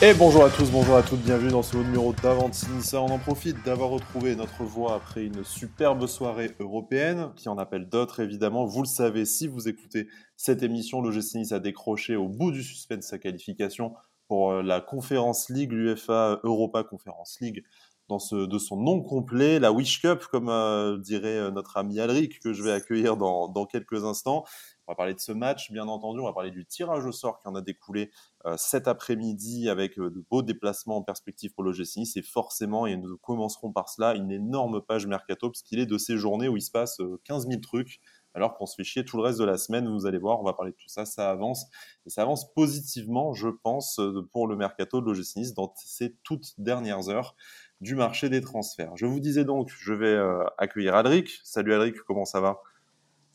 Et bonjour à tous, bonjour à toutes, bienvenue dans ce nouveau numéro d'Avant Sinissa. On en profite d'avoir retrouvé notre voix après une superbe soirée européenne, qui en appelle d'autres évidemment. Vous le savez, si vous écoutez cette émission, l'OGC Nice a décroché au bout du suspense sa qualification pour euh, la Conférence League, l'UFA Europa Conference League, dans ce, de son nom complet, la Wish Cup, comme euh, dirait euh, notre ami Alric, que je vais accueillir dans, dans quelques instants. On va parler de ce match, bien entendu. On va parler du tirage au sort qui en a découlé cet après-midi avec euh, de beaux déplacements en perspective pour l'OGC Nice. Et forcément, et nous commencerons par cela, une énorme page mercato, parce qu'il est de ces journées où il se passe 15 euh, 000 trucs, alors qu'on se fait chier tout le reste de la semaine. Vous allez voir, on va parler de tout ça. Ça avance. Et ça avance positivement, je pense, pour le mercato de l'OGC dans ces toutes dernières heures du marché des transferts. Je vous disais donc, je vais accueillir Alric. Salut Alric, comment ça va?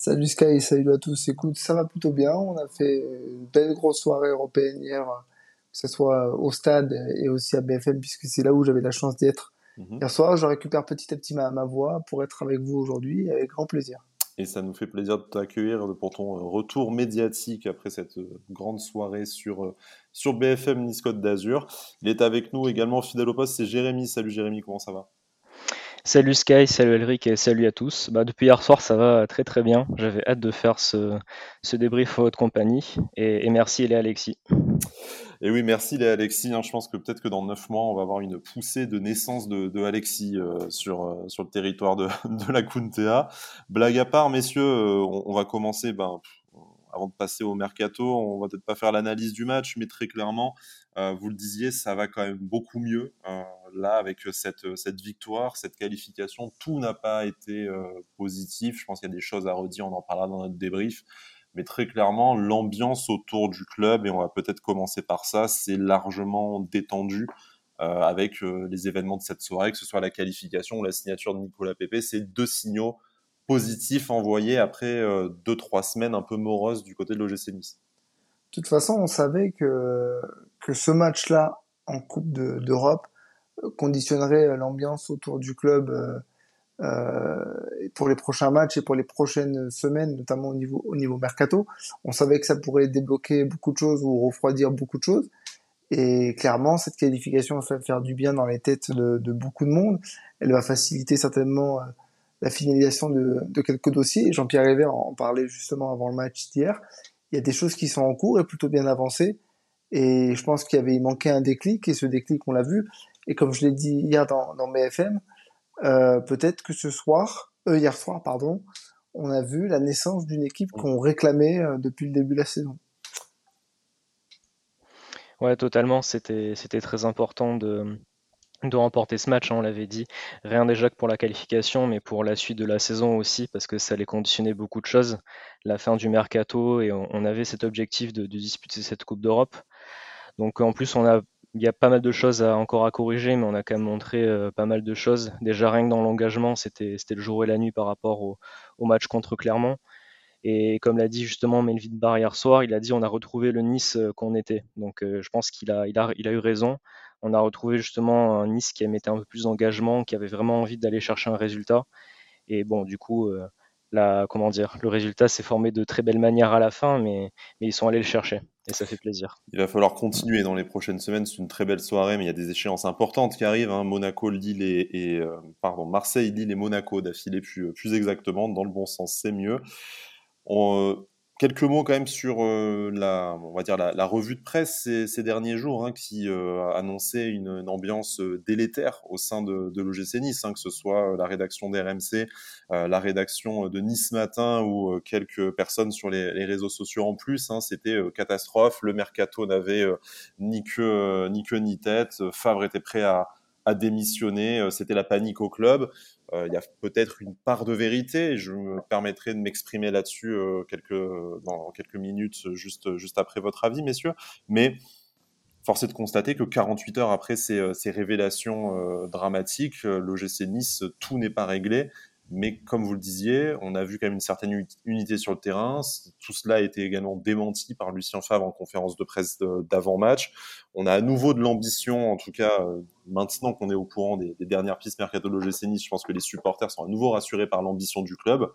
Salut Sky, salut à tous. Écoute, ça va plutôt bien. On a fait une belle grosse soirée européenne hier, que ce soit au stade et aussi à BFM, puisque c'est là où j'avais la chance d'être. Mhm. Hier soir, je récupère petit à petit ma, ma voix pour être avec vous aujourd'hui, avec grand plaisir. Et ça nous fait plaisir de t'accueillir pour ton retour médiatique après cette grande soirée sur, sur BFM Nice Côte d'Azur. Il est avec nous également, fidèle au poste, c'est Jérémy. Salut Jérémy, comment ça va? Salut Sky, salut Elric et salut à tous. Bah, depuis hier soir, ça va très très bien. J'avais hâte de faire ce, ce débrief en votre compagnie. Et, merci Léa Alexis. Et oui, merci Léa Alexis. Hein. je pense que peut-être que dans neuf mois, on va avoir une poussée de naissance de, Alexis euh, sur, euh, sur le territoire de, de la Kuntea. Blague à part, messieurs, euh, on, va commencer. Ben, avant de passer au mercato, on va peut-être pas faire l'analyse du match, mais très clairement, vous le disiez, ça va quand même beaucoup mieux là, avec euh, cette, euh, cette victoire, cette qualification, tout n'a pas été euh, positif. Je pense qu'il y a des choses à redire, on en parlera dans notre débrief. Mais très clairement, l'ambiance autour du club, et on va peut-être commencer par ça, c'est largement détendu avec les événements de cette soirée, que ce soit la qualification ou la signature de Nicolas Pepe. C'est deux signaux positifs envoyés après deux, trois semaines un peu moroses du côté de l'OGC Nice. De toute façon, on savait que, que ce match-là en Coupe d'Europe conditionnerait euh, l'ambiance autour du club euh, euh, pour les prochains matchs et pour les prochaines semaines, notamment au niveau, au niveau mercato. On savait que ça pourrait débloquer beaucoup de choses ou refroidir beaucoup de choses. Et clairement, cette qualification va faire du bien dans les têtes de, de beaucoup de monde. Elle va faciliter certainement la finalisation de, de quelques dossiers. Jean-Pierre River en parlait justement avant le match d'hier. Il y a des choses qui sont en cours et plutôt bien avancées. Et je pense qu'il y avait manqué un déclic, et ce déclic, on l'a vu. Et comme je l'ai dit hier dans, dans BFM, euh, peut-être que ce soir, euh, hier soir, pardon, on a vu la naissance d'une équipe qu'on réclamait euh, depuis le début de la saison. Ouais, totalement. C'était, très important de, de remporter ce match, hein, on l'avait dit. Rien déjà que pour la qualification, mais pour la suite de la saison aussi, parce que ça allait conditionner beaucoup de choses. La fin du mercato, et on, avait cet objectif de, de disputer cette Coupe d'Europe. Donc en plus, on a il y a pas mal de choses encore à corriger, mais on a quand même montré euh, pas mal de choses. Déjà, rien que dans l'engagement, c'était le jour et la nuit par rapport au, match contre Clermont. Et comme l'a dit justement Melvin Barr hier soir, il a dit on a retrouvé le Nice euh, qu'on était. Donc euh, je pense qu'il a, il il a eu raison. On a retrouvé justement un Nice qui mettait un peu plus d'engagement, qui avait vraiment envie d'aller chercher un résultat. Et bon, du coup, la, comment dire, le résultat s'est formé de très belle manière à la fin, mais, ils sont allés le chercher et ça fait plaisir. Il va falloir continuer dans les prochaines semaines. C'est une très belle soirée, mais il y a des échéances importantes qui arrivent. Hein. Monaco, Lille et, et euh, pardon, Marseille, Lille et Monaco d'affilée plus, plus exactement, dans le bon sens, c'est mieux. On, Quelques mots quand même sur euh, la, on va dire la, revue de presse ces, derniers jours, hein, qui euh, annonçait une, ambiance euh, délétère au sein de, l'OGC Nice, hein, que ce soit la rédaction d'RMC, la rédaction de Nice Matin ou quelques personnes sur les, réseaux sociaux en plus. Hein, C'était catastrophe. Le mercato n'avait ni queue ni queue ni tête. Favre était prêt à, à démissionner. C'était la panique au club. Euh, il y a peut-être une part de vérité. je me permettrai de m'exprimer là-dessus euh, quelques, dans quelques minutes, juste, juste après votre avis, messieurs. Mais force est de constater que 48 heures après ces, ces révélations dramatiques, l'OGC Nice, tout n'est pas réglé. Mais comme vous le disiez, on a vu quand même une certaine unité sur le terrain. Tout cela a été également démenti par Lucien Favre en conférence de presse d'avant-match. On a à nouveau de l'ambition, en tout cas euh, maintenant qu'on est au courant des, dernières pistes mercato de je pense que les supporters sont à nouveau rassurés par l'ambition du club.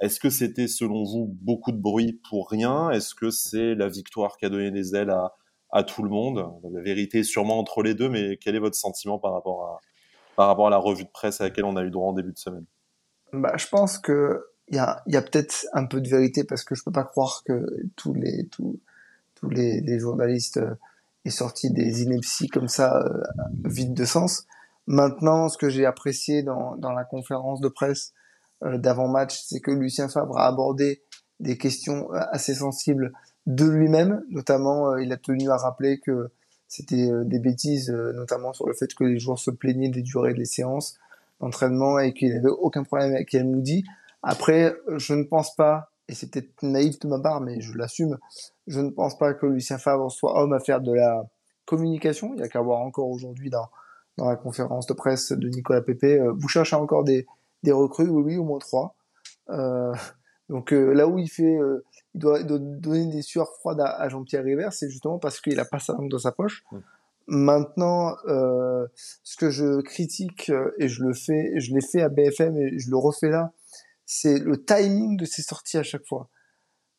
Est-ce que c'était selon vous beaucoup de bruit pour rien? Est-ce que c'est la victoire qui a donné des ailes à, à tout le monde? La vérité est sûrement entre les deux, mais quel est votre sentiment par rapport à, par rapport à la revue de presse à laquelle on a eu droit en début de semaine? Bah, Je pense que il y a, y a peut-être un peu de vérité parce que je peux pas croire que tous les, tous, tous les, les journalistes euh, aient sorti des inepties comme ça, euh, vides de sens. Maintenant, ce que j'ai apprécié dans, dans la conférence de presse euh, d'avant-match, c'est que Lucien Fabre a abordé des questions euh, assez sensibles de lui-même. Notamment, il a tenu à rappeler que c'était des bêtises, notamment sur le fait que les joueurs se plaignaient des durées des séances d'entraînement et qu'il n'avait aucun problème avec El Moody. Après, je ne pense pas, et c'est peut-être naïf de ma part, mais je l'assume, je ne pense pas que Lucien Favre soit homme à faire de la communication. Il y a qu'à voir encore aujourd'hui dans, dans la conférence de presse de Nicolas Pépé. vous cherchez encore des, des recrues, oui, oui, au moins trois. Euh, donc euh, là où il fait, euh, il doit, donner des sueurs froides à, Jean-Pierre River, c'est justement parce qu'il a pas sa langue dans sa poche. Maintenant, ce que je critique et je le fais, je l'ai fait à BFM et je le refais là, c'est le timing de ses sorties à chaque fois.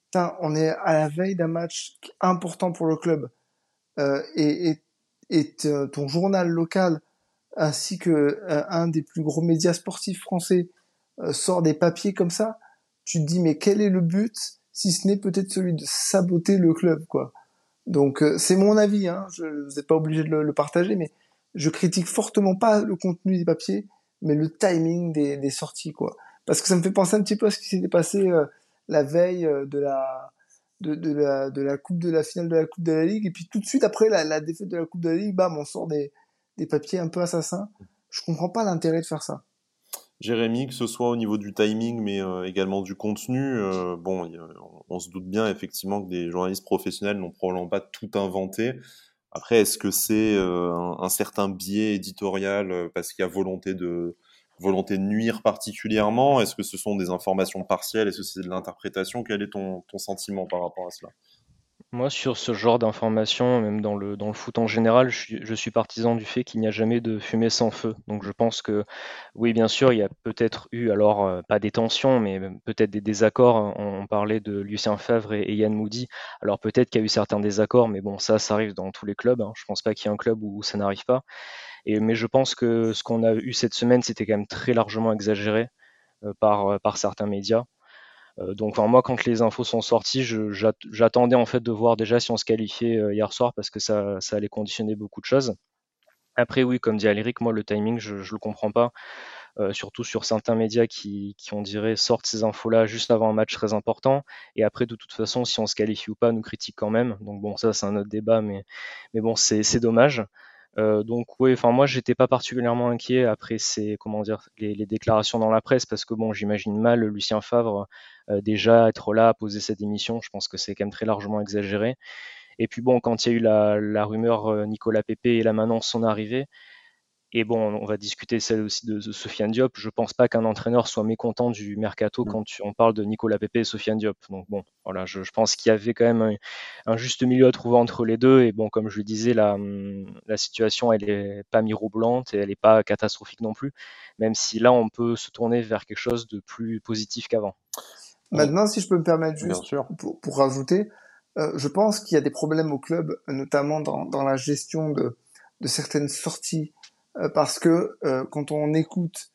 Putain, on est à la veille d'un match important pour le club et, et, et ton journal local ainsi que euh, un des plus gros médias sportifs français euh, sort des papiers comme ça, tu te dis mais quel est le but si ce n'est peut-être celui de saboter le club quoi. Donc euh, c'est mon avis, hein, je, vous n'êtes pas obligé de le, partager, mais je critique fortement pas le contenu des papiers, mais le timing des, des, sorties quoi. Parce que ça me fait penser un petit peu à ce qui s'était passé la veille de la de, de, la de la coupe de la finale de la coupe de la ligue et puis tout de suite après la, la défaite de la coupe de la ligue, bam on sort des des papiers un peu assassins. Je comprends pas l'intérêt de faire ça. Jérémy, que ce soit au niveau du timing, mais euh, également du contenu, euh, bon, on, se doute bien effectivement que des journalistes professionnels n'ont probablement pas tout inventé. Après, est-ce que c'est euh, un, certain biais éditorial parce qu'il y a volonté de volonté de nuire particulièrement? Est-ce que ce sont des informations partielles? Est-ce que c'est de l'interprétation? Quel est ton, ton sentiment par rapport à cela? Moi, sur ce genre d'informations, même dans le, dans le foot en général, je suis, partisan du fait qu'il n'y a jamais de fumée sans feu. Donc je pense que, oui, bien sûr, il y a peut-être eu, alors euh, pas des tensions, mais peut-être des désaccords. On, parlait de Lucien Favre et, Yann Moody. Alors peut-être qu'il y a eu certains désaccords, mais bon, ça, ça arrive dans tous les clubs. Hein. Je pense pas qu'il y ait un club où ça n'arrive pas. Et, mais je pense que ce qu'on a eu cette semaine, c'était quand même très largement exagéré euh, par, par certains médias. Euh, donc moi, quand les infos sont sorties, j'attendais en fait de voir déjà si on se qualifiait euh, hier soir parce que ça, allait conditionner beaucoup de choses. Après, oui, comme dit Aléric, moi, le timing, je ne le comprends pas. Euh, surtout sur certains médias qui, on dirait, sortent ces infos-là juste avant un match très important. Et après, de toute façon, si on se qualifie ou pas, nous critiquent quand même. Donc bon, ça, c'est un autre débat, mais bon, c'est dommage. Euh, donc oui, enfin moi j'étais pas particulièrement inquiet après ces comment dire les, déclarations dans la presse parce que bon j'imagine mal Lucien Favre euh, déjà être là à poser cette émission. Je pense que c'est quand même très largement exagéré. Et puis bon quand il y a eu la, la rumeur euh, Nicolas Pépé et là maintenant son arrivée, et bon, on va discuter celle aussi de, Sofiane Diop. Je pense pas qu'un entraîneur soit mécontent du mercato quand on parle de Nicolas Pepe et Sofiane Diop. Donc bon, voilà, je, pense qu'il y avait quand même un, juste milieu à trouver entre les deux. Et bon, comme je le disais, la, la situation, elle est pas mirobolante et elle est pas catastrophique non plus. Même si là, on peut se tourner vers quelque chose de plus positif qu'avant. Maintenant, si je peux me permettre juste pour, pour, rajouter, euh, je pense qu'il y a des problèmes au club, notamment dans, dans la gestion de, de certaines sorties parce que euh, quand on écoute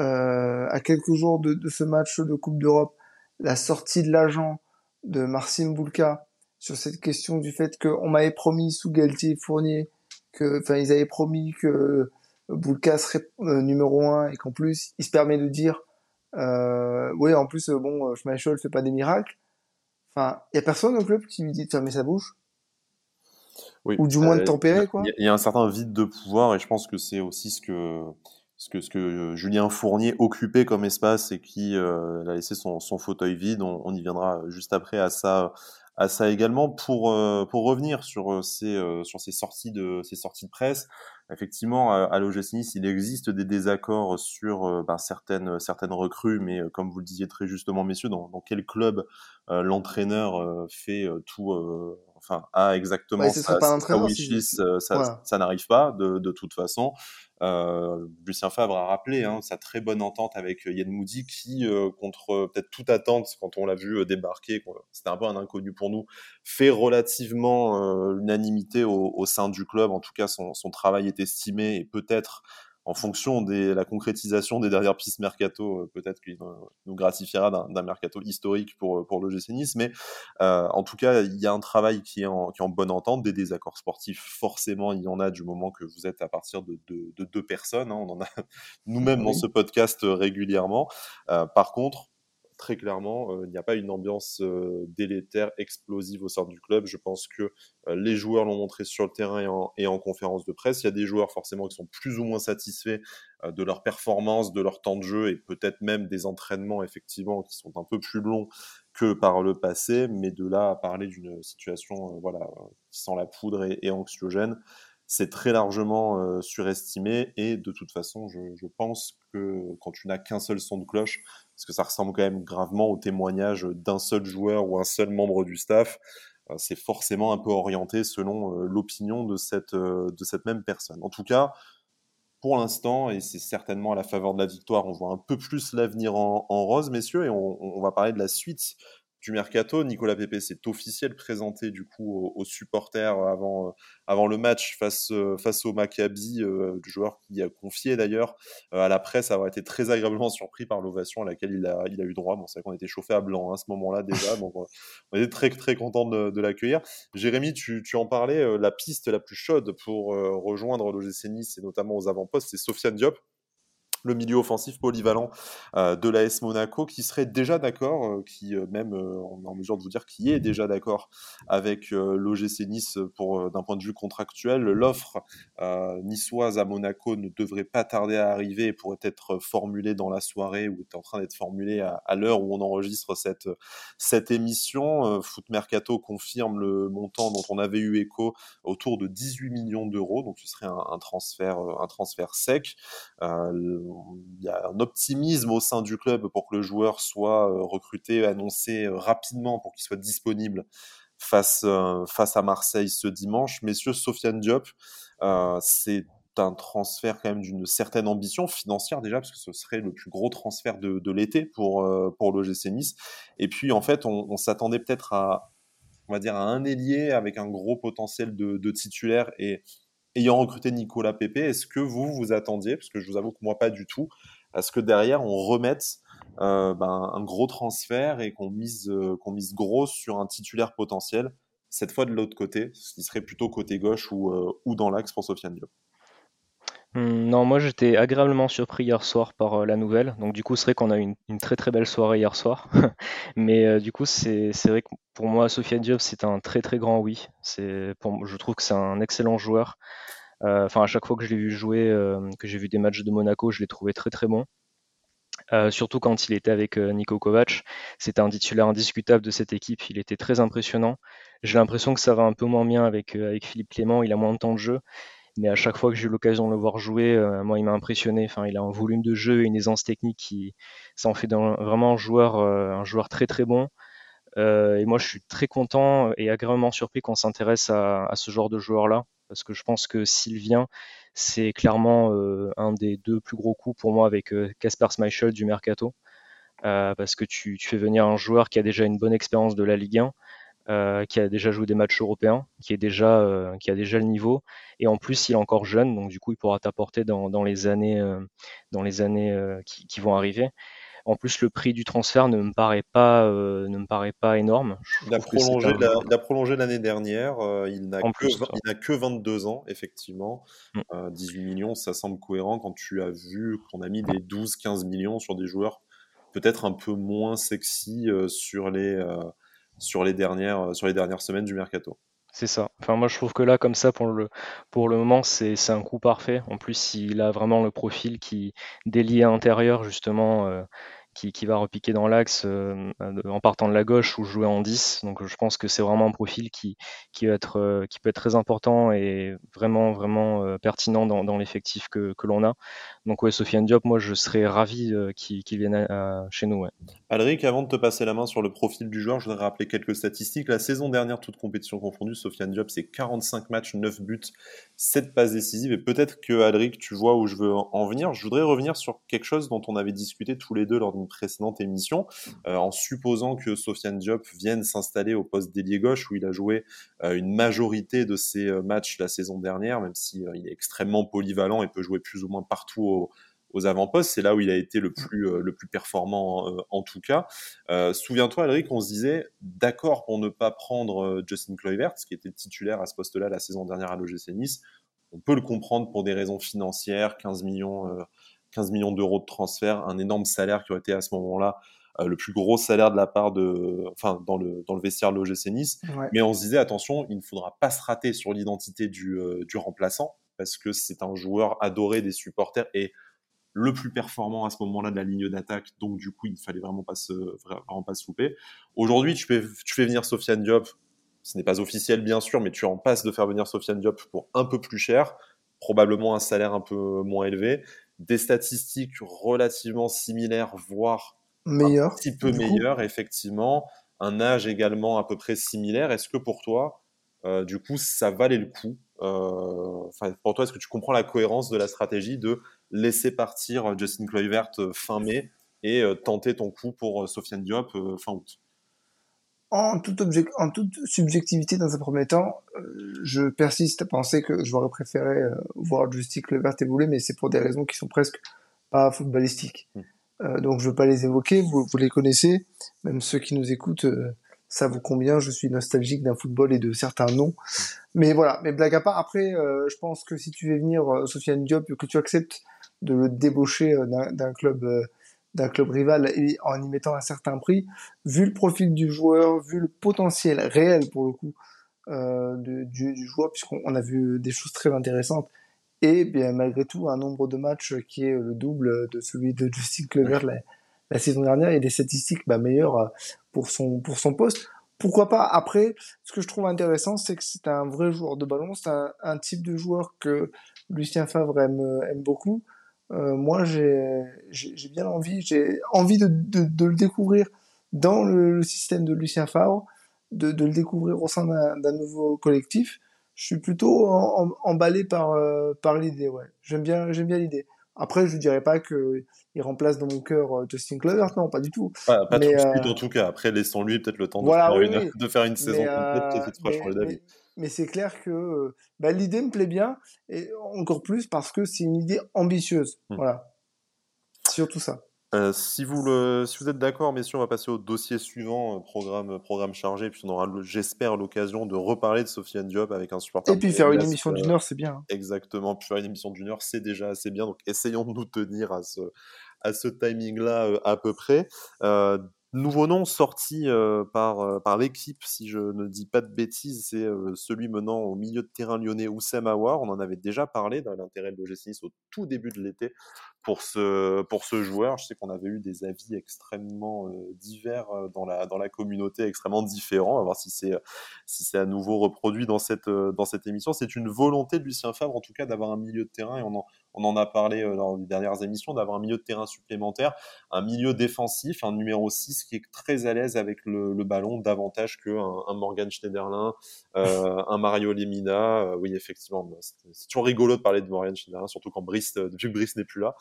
euh, à quelques jours de, de, ce match de Coupe d'Europe la sortie de l'agent de Marcin Boulka sur cette question du fait qu'on m'avait promis sous Galtier Fournier que, enfin, ils avaient promis que Boulka serait numéro un et qu'en plus, il se permet de dire, euh, oui, en plus, bon, Schmeichel fait pas des miracles. Enfin, il y a personne au club qui lui dit de fermer sa bouche. Ou du moins de euh, tempérer, quoi. Il y, a un certain vide de pouvoir et je pense que c'est aussi ce que, ce que, ce que Julien Fournier occupait comme espace et qui euh, a laissé son, son fauteuil vide. On, y viendra juste après à ça, à ça également. Pour, euh, pour revenir sur ces, sur ces sorties de, ces sorties de presse, effectivement, à, l'OGC Nice, il existe des désaccords sur ben, certaines, certaines recrues, mais comme vous le disiez très justement, messieurs, dans, dans quel club l'entraîneur fait tout enfin a exactement ça, ça, n'arrive pas de, de, toute façon. Lucien Favre a rappelé hein, sa très bonne entente avec Yann Moody qui, contre peut-être toute attente, quand on l'a vu débarquer, c'était un peu un inconnu pour nous, fait relativement l'unanimité au, sein du club. En tout cas, son, son travail est estimé et peut-être en fonction de la concrétisation des dernières pistes mercato, euh, peut-être qu'il nous gratifiera d'un mercato historique pour, pour le GC Nice. Mais euh, en tout cas, il y a un travail qui est, en, qui est en bonne entente, des désaccords sportifs. Forcément, il y en a du moment que vous êtes à partir de, deux personnes. Hein. on en a nous-mêmes dans ce podcast euh, régulièrement. par contre, très clairement, euh, il n'y a pas une ambiance euh, délétère, explosive au sein du club. Je pense que euh, les joueurs l'ont montré sur le terrain et en, conférence de presse. Il y a des joueurs forcément qui sont plus ou moins satisfaits de leur performance, de leur temps de jeu et peut-être même des entraînements effectivement qui sont un peu plus longs que par le passé. Mais de là à parler d'une situation voilà, qui sent la poudre et anxiogène, c'est très largement surestimé et de toute façon, je, pense que quand tu n'as qu'un seul son de cloche, parce que ça ressemble quand même gravement au témoignage d'un seul joueur ou un seul membre du staff, c'est forcément un peu orienté selon l'opinion de cette, de cette même personne. En tout cas, pour l'instant, et c'est certainement à la faveur de la victoire, on voit un peu plus l'avenir en, rose, messieurs, et on, va parler de la suite du mercato. Nicolas Pepe s'est officiel présenté du coup aux, supporters avant, euh, avant le match face, euh, face au Maccabi, euh, joueur qui a confié d'ailleurs à la presse avoir été très agréablement surpris par l'ovation à laquelle il a, il a eu droit. Bon, c'est vrai qu'on était chauffé à blanc hein, à ce moment-là déjà, donc on était très très content de, l'accueillir. Jérémy, tu, tu, en parlais, la piste la plus chaude pour rejoindre l'OGC Nice et notamment aux avant-postes, c'est Sofiane Diop le milieu offensif polyvalent euh, de l'AS Monaco qui serait déjà d'accord, euh, qui euh, même on est en mesure de vous dire qui est déjà d'accord avec l'OGC Nice pour d'un point de vue contractuel. L'offre niçoise à Monaco ne devrait pas tarder à arriver et pourrait être formulée dans la soirée ou est en train d'être formulée à, l'heure où on enregistre cette, cette émission. Foot Mercato confirme le montant dont on avait eu écho autour de 18 millions d'euros, donc ce serait un, transfert, un transfert sec il y a un optimisme au sein du club pour que le joueur soit euh, recruté, annoncé euh, rapidement pour qu'il soit disponible face, euh, face à Marseille ce dimanche. Messieurs, Sofiane Diop, c'est un transfert quand même d'une certaine ambition financière déjà, parce que ce serait le plus gros transfert de, l'été pour, pour l'OGC Nice. Et puis en fait, on, s'attendait peut-être à, on va dire, à un ailier avec un gros potentiel de, de titulaire et ayant recruté Nicolas Pepe, est-ce que vous vous attendiez, parce que je vous avoue que moi pas du tout, à ce que derrière on remette euh, ben, un gros transfert et qu'on mise, euh, qu'on mise gros sur un titulaire potentiel, cette fois de l'autre côté, ce qui serait plutôt côté gauche ou, euh, ou dans l'axe pour Sofiane Diop? Mmh, non, moi j'étais agréablement surpris hier soir par euh, la nouvelle. Donc du coup, c'est vrai qu'on a eu une, très très belle soirée hier soir. Mais euh, du coup, c'est vrai que pour moi, Sofiane Diop, c'est un très très grand oui. Pour, je trouve que c'est un excellent joueur. Euh, enfin, à chaque fois que je l'ai vu jouer, que j'ai vu des matchs de Monaco, je l'ai trouvé très très bon. surtout quand il était avec Niko Kovac, c'était un titulaire indiscutable de cette équipe. Il était très impressionnant. J'ai l'impression que ça va un peu moins bien avec, avec Philippe Clément. Il a moins de temps de jeu mais à chaque fois que j'ai eu l'occasion de le voir jouer, euh, moi, il m'a impressionné. Enfin, il a un volume de jeu et une aisance technique qui, ça en fait vraiment un joueur, euh, un joueur très très bon. Euh, et moi, je suis très content et agréablement surpris qu'on s'intéresse à, ce genre de joueur-là, parce que je pense que s'il vient, c'est clairement un des deux plus gros coups pour moi avec Casper Schmeichel du mercato, parce que tu, tu, fais venir un joueur qui a déjà une bonne expérience de la Ligue 1 euh, qui a déjà joué des matchs européens, qui est déjà euh, qui a déjà le niveau, et en plus il est encore jeune, donc du coup il pourra t'apporter dans, dans, les années euh, dans les années qui, qui, vont arriver. En plus, le prix du transfert ne me paraît pas, ne me paraît pas énorme. Il a, prolongé il a, prolongé l'année dernière. il n'a que, que, 22 ans, effectivement. 18 mm. millions, ça semble cohérent quand tu as vu qu'on a mis des 12-15 millions sur des joueurs peut-être un peu moins sexy sur les sur les dernières, euh, sur les dernières semaines du mercato. C'est ça. Enfin, moi, je trouve que là, comme ça, pour le, pour le moment, c'est un coup parfait. En plus, il a vraiment le profil qui délié intérieur, justement, euh, qui, va repiquer dans l'axe euh, en partant de la gauche ou jouer en 10. Donc je pense que c'est vraiment un profil qui, qui, euh, peut être très important et vraiment, vraiment euh, pertinent dans, dans l'effectif que, que l'on a. Donc ouais, Sofiane Diop, moi je serais ravi qu'il vienne chez nous. Ouais. Alric, avant de te passer la main sur le profil du joueur, je voudrais rappeler quelques statistiques. La saison dernière, toute compétition confondue, Sofiane Diop, c'est 45 matchs, 9 buts, 7 passes décisives. Et peut-être que, Alric, tu vois où je veux en venir. Je voudrais revenir sur quelque chose dont on avait discuté tous les deux lors d'une précédente émission, euh, en supposant que Sofiane Diop vienne s'installer au poste d'ailier gauche où il a joué euh, une majorité de ses euh, matchs la saison dernière, même si il est extrêmement polyvalent et peut jouer plus ou moins partout aux avant-postes. C'est là où il a été le plus, le plus performant en tout cas. Souviens-toi, Alric, on se disait d'accord pour ne pas prendre Justin Kluivert, qui était titulaire à ce poste-là la saison dernière à l'OGC Nice. On peut le comprendre pour des raisons financières, 15 millions 15 millions d'euros de transfert, un énorme salaire qui aurait été à ce moment-là euh, le plus gros salaire de la part de, enfin, dans le, dans le vestiaire de l'OGC Nice. Mais on se disait, attention, il ne faudra pas se rater sur l'identité du, euh, du remplaçant, parce que c'est un joueur adoré des supporters et le plus performant à ce moment-là de la ligne d'attaque. Donc, du coup, il ne fallait vraiment pas se, vraiment pas se louper. Aujourd'hui, tu fais, tu fais venir Sofiane Diop. Ce n'est pas officiel, bien sûr, mais tu en passes de faire venir Sofiane Diop pour un peu plus cher, probablement un salaire un peu moins élevé des statistiques relativement similaires, voire meilleures, un petit peu meilleures, effectivement. Un âge également à peu près similaire. Est-ce que pour toi, euh, du coup, ça valait le coup euh, pour toi, est-ce que tu comprends la cohérence de la stratégie de laisser partir Justin Kluivert euh, fin mai et tenter ton coup pour Sofiane Diop fin août? En toute, en toute subjectivité dans un premier temps, euh, je persiste à penser que j'aurais préféré euh, voir Justin Kluivert évoluer, mais c'est pour des raisons qui sont presque pas footballistiques. Hmm. Euh, donc je ne veux pas les évoquer, vous, vous, les connaissez, même ceux qui nous écoutent savent combien je suis nostalgique d'un football et de certains noms. Hmm. Mais voilà, mais blague à part, après, je pense que si tu veux venir Sofiane Diop, que tu acceptes de le débaucher d'un club d'un club rival en y mettant un certain prix, vu le profil du joueur, vu le potentiel réel pour le coup euh, du, joueur, puisqu'on a vu des choses très intéressantes, et bien malgré tout un nombre de matchs qui est le double de celui de Justin Kluivert la, saison dernière et des statistiques bah, meilleures euh, pour son pour son poste. Pourquoi pas? Après, ce que je trouve intéressant, c'est que c'est un vrai joueur de ballon, c'est un, un, type de joueur que Lucien Favre aime, aime beaucoup. Euh, moi j'ai bien envie, j'ai envie de, de, de, le découvrir dans le, système de Lucien Favre, de, de le découvrir au sein d'un nouveau collectif. Je suis plutôt emballé par euh, par l'idée, ouais. J'aime bien bien l'idée. Après, je dirais pas que il remplace dans mon cœur euh, Justin Clover, non, pas du tout. Pas, pas tout de suite en tout cas. Après, laissons-lui peut-être le temps de, faire, une, de faire une saison complète, peut-être d'avis mais c'est clair que euh, bah, l'idée me plaît bien, et encore plus parce que c'est une idée ambitieuse. Mmh. Voilà. Surtout ça. Euh, si, vous le, si vous êtes d'accord, messieurs, on va passer au dossier suivant, euh, programme, programme chargé, puis on aura, j'espère, l'occasion de reparler de Sofiane Diop avec un supporter. Et puis faire une émission d'une heure, c'est bien. Hein. Exactement, puis faire une émission d'une heure, c'est déjà assez bien, donc essayons de nous tenir à ce, à ce timing-là à peu près. Nouveau nom sorti euh, par, euh, par l'équipe, si je ne dis pas de bêtises, c'est euh, celui menant au milieu de terrain lyonnais Oussem Aouar. On en avait déjà parlé dans l'intérêt de l'OGC Nice au tout début de l'été pour ce, pour ce joueur. Je sais qu'on avait eu des avis extrêmement divers dans, la, dans la communauté, extrêmement différents. On va voir si c'est si c'est à nouveau reproduit dans cette, dans cette émission. C'est une volonté de Lucien Favre, en tout cas, d'avoir un milieu de terrain, et on en, on en a parlé lors des dernières émissions, d'avoir un milieu de terrain supplémentaire, un milieu défensif, un numéro 6 qui est très à l'aise avec le, ballon davantage qu'un un Morgan Schneiderlin, euh, un Mario Lemina. Euh, oui, effectivement, c'est toujours rigolo de parler de Morgan Schneiderlin, surtout quand Brice, euh, depuis que Brice n'est plus là.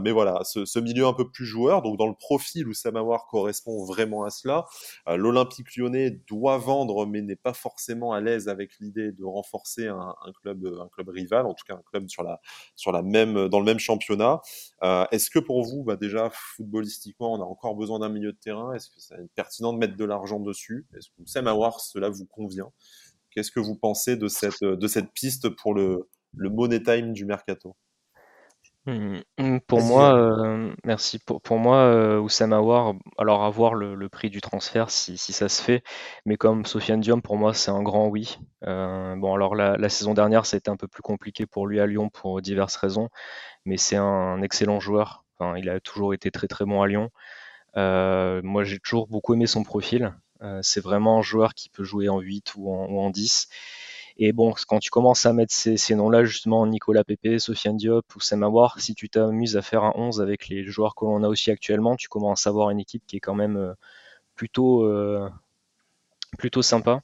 mais voilà, ce, milieu un peu plus joueur, donc dans le profil où Samawar correspond vraiment à cela. L'Olympique lyonnais doit vendre, mais n'est pas forcément à l'aise avec l'idée de renforcer un, club, un club rival, en tout cas un club sur la, sur même, dans le même championnat. Est-ce que pour vous, bah déjà footballistiquement, on a encore besoin d'un milieu de terrain? Est-ce que c'est pertinent de mettre de l'argent dessus? Est-ce que Sam Awar, cela vous convient? Qu'est-ce que vous pensez de cette, de cette piste pour le, le money time du mercato? Mmh, mmh, pour moi, euh, merci. Pour, pour moi, euh, Oussama War, alors avoir le, le, prix du transfert si, si, ça se fait, mais comme Sofiane Diom, pour moi, c'est un grand oui. Euh, bon, alors la, la, saison dernière, c'était un peu plus compliqué pour lui à Lyon pour diverses raisons, mais c'est un excellent joueur Enfin, il a toujours été très très bon à Lyon. moi, j'ai toujours beaucoup aimé son profil. c'est vraiment un joueur qui peut jouer en 8 ou en, ou en 10 et bon, quand tu commences à mettre ces, noms-là, justement, Nicolas Pepe, Sofiane Diop ou Samawar, si tu t'amuses à faire un 11 avec les joueurs que l'on a aussi actuellement, tu commences à avoir une équipe qui est quand même euh, plutôt, euh, plutôt sympa.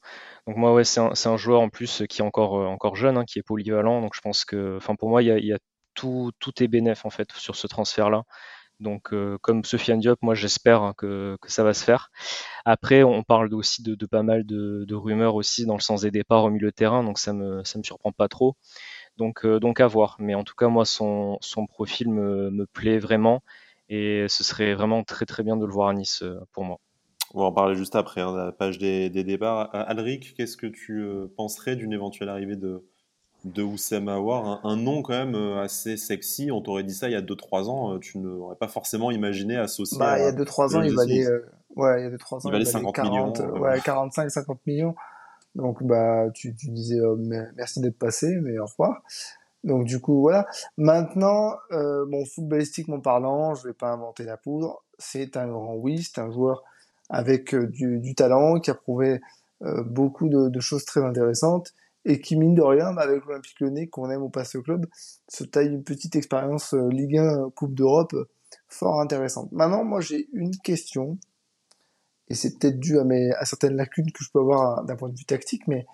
Donc moi, c'est un, joueur en plus qui est encore, euh, jeune, hein, qui est polyvalent. Donc je pense que, enfin, pour moi, il y a, y a tout, tout est bénéf en fait sur ce transfert-là. Donc, euh, comme Sofiane Diop, moi j'espère que, que, ça va se faire. Après, on parle aussi de, pas mal de, rumeurs aussi dans le sens des départs au milieu de terrain, donc ça me, me surprend pas trop. Donc, euh, donc à voir. Mais en tout cas, moi, son, profil me, me, plaît vraiment et ce serait vraiment très très bien de le voir à Nice euh, pour moi. On va en parler juste après, hein, la page des, des départs. Alric, qu'est-ce que tu penserais d'une éventuelle arrivée de, de Oussem Aouar, un, nom quand même euh, assez sexy. On t'aurait dit ça il y a 2-3 ans, euh, tu n'aurais pas forcément imaginé associer. Bah, il y a 2-3 ans, il valait, euh, ouais, il y a 2 3 ans, il valait 50 40, millions. Ouais, 45, 50 millions. Donc, bah, tu, tu disais merci d'être passé, mais au revoir. Donc, du coup, voilà. Maintenant, euh, bon, footballistiquement parlant, je vais pas inventer la poudre. C'est un grand oui, c'est un joueur avec du, du, talent qui a prouvé beaucoup de, de choses très intéressantes et qui, mine de rien, avec l'Olympique Lyonnais, qu'on aime passe au club, se taille une petite expérience euh, Ligue 1 euh, Coupe d'Europe euh, fort intéressante. Maintenant, moi, j'ai une question, et c'est peut-être dû à, mes, certaines lacunes que je peux avoir d'un point de vue tactique, mais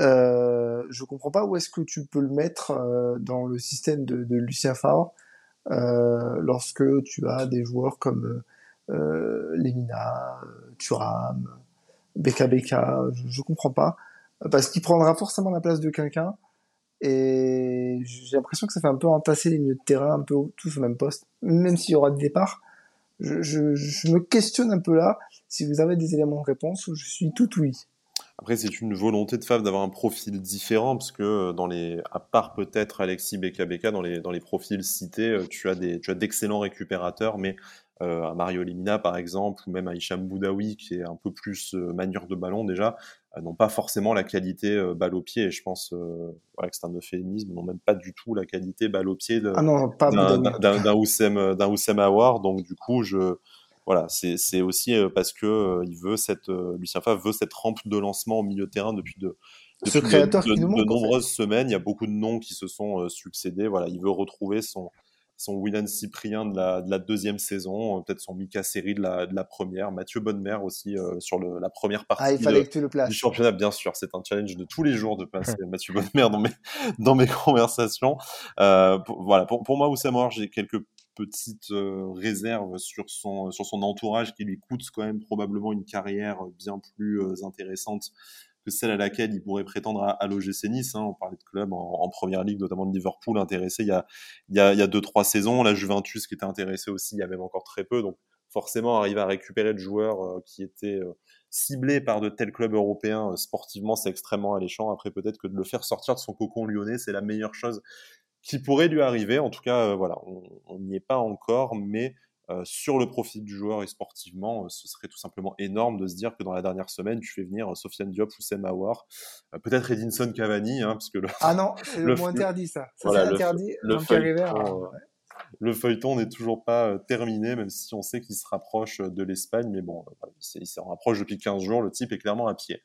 euh, je comprends pas où est-ce que tu peux le mettre dans le système de, Lucien Favre lorsque tu as des joueurs comme Lemina, Thuram, BKBK, je, je comprends pas parce qu'il prendra forcément la place de quelqu'un. Et j'ai l'impression que ça fait un peu entasser les milieux de terrain, un peu tous au même poste, même s'il y aura des départs. Je, me questionne un peu là. Si vous avez des éléments de réponse, je suis tout oui. Après, c'est une volonté de Fab d'avoir un profil différent, parce que euh, dans les, à part peut-être Alexis BKBK, dans les, dans les profils cités, euh, tu as des, tu as d'excellents récupérateurs, mais euh, à Mario Limina par exemple, ou même à Hicham Boudaoui qui est un peu plus euh, manière de ballon déjà, n'ont pas forcément la qualité euh, balle au pied. Et je pense voilà, que c'est un euphémisme, n'ont même pas du tout la qualité balle au pied ah d'un Oussem, d'un Oussem Aouar. Donc du coup, je voilà, c'est aussi parce que il veut cette Lucien Favre veut cette rampe de lancement au milieu de terrain depuis de depuis Ce créateur de, de, de nombreuses semaines. Il y a beaucoup de noms qui se sont succédés. Voilà, il veut retrouver son son William Cyprien de la, de la deuxième saison, euh, peut-être son Mika Seri de la, de la première, Mathieu Bonnemer aussi euh, sur le, la première partie ah, il fallait que tu le places. du championnat, bien sûr. C'est un challenge de tous les jours de passer Mathieu Bonnemer dans mes, dans mes conversations. Euh, pour, voilà, pour, pour moi, Oussam j'ai quelques petites euh, réserves sur son, sur son entourage qui lui coûte quand même probablement une carrière bien plus euh, intéressante que celle à laquelle il pourrait prétendre à, à l'OGC Nice. Hein. On parlait de clubs en, première ligue, notamment de Liverpool, intéressé il y a, il y a, il y a deux, trois saisons. La Juventus qui était intéressée aussi il y a même encore très peu. Donc forcément, arriver à récupérer de joueurs euh, qui étaient euh, ciblés par de tels clubs européens, euh, sportivement, c'est extrêmement alléchant. Après, peut-être que de le faire sortir de son cocon lyonnais, c'est la meilleure chose qui pourrait lui arriver. En tout cas, voilà, on n'y est pas encore, mais sur le profil du joueur et sportivement, euh, ce serait tout simplement énorme de se dire que dans la dernière semaine, tu fais venir euh, Sofiane Diop, Houssem Aouar, peut-être Edinson Cavani, hein, parce que le... Ah non, c'est le, le, mot interdit ça. Ça voilà, c'est interdit. Le, le feuilleton, ouais le feuilleton n'est toujours pas euh, terminé, même si on sait qu'il se rapproche euh, de l'Espagne. Mais bon, euh, il s'en rapproche depuis 15 jours. Le type est clairement à pied.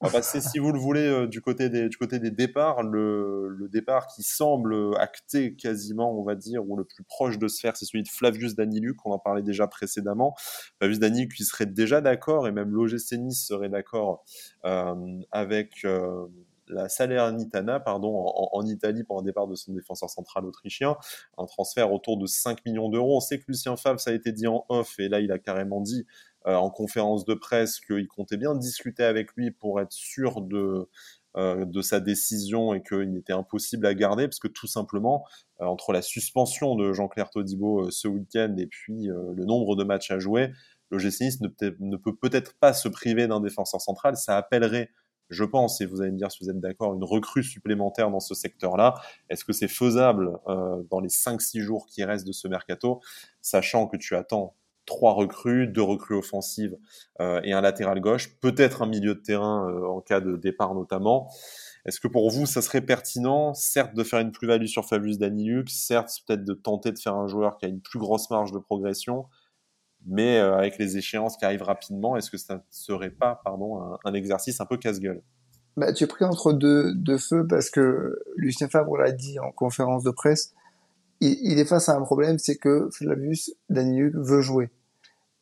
On va passer, si vous le voulez, du côté des, du côté des départs. Le, le départ qui semble acté quasiment, on va dire, ou le plus proche de se faire, c'est celui de Flavius Daniluk, qu'on en parlait déjà précédemment. Flavius Daniluk qui serait déjà d'accord, et même l'OGC serait d'accord avec... la Salernitana pardon, en, Italie pour un départ de son défenseur central autrichien, un transfert autour de 5 millions d'euros. On sait que Lucien Favre, ça a été dit en off, et là il a carrément dit euh, en conférence de presse qu'il comptait bien discuter avec lui pour être sûr de, euh, sa décision et qu'il était impossible à garder, parce que tout simplement, euh, entre la suspension de Jean-Claire Todibo ce week-end et puis le nombre de matchs à jouer, le GC ne peut peut-être pas se priver d'un défenseur central, ça appellerait je pense, et vous allez me dire si vous êtes d'accord, une recrue supplémentaire dans ce secteur-là. Est-ce que c'est faisable euh, dans les 5-6 jours qui restent de ce mercato, sachant que tu attends trois recrues, deux recrues offensives et un latéral gauche, peut-être un milieu de terrain en cas de départ notamment. Est-ce que pour vous, ça serait pertinent, certes, de faire une plus-value sur Fabius Daniluk, certes, peut-être de tenter de faire un joueur qui a une plus grosse marge de progression, mais euh, avec les échéances qui arrivent rapidement, est-ce que ça ne serait pas pardon, un, exercice un peu casse-gueule? Bah, Tu es pris entre deux, feux parce que Lucien Fabre l'a dit en conférence de presse, il, est face à un problème, c'est que Flavius Daniluk veut jouer.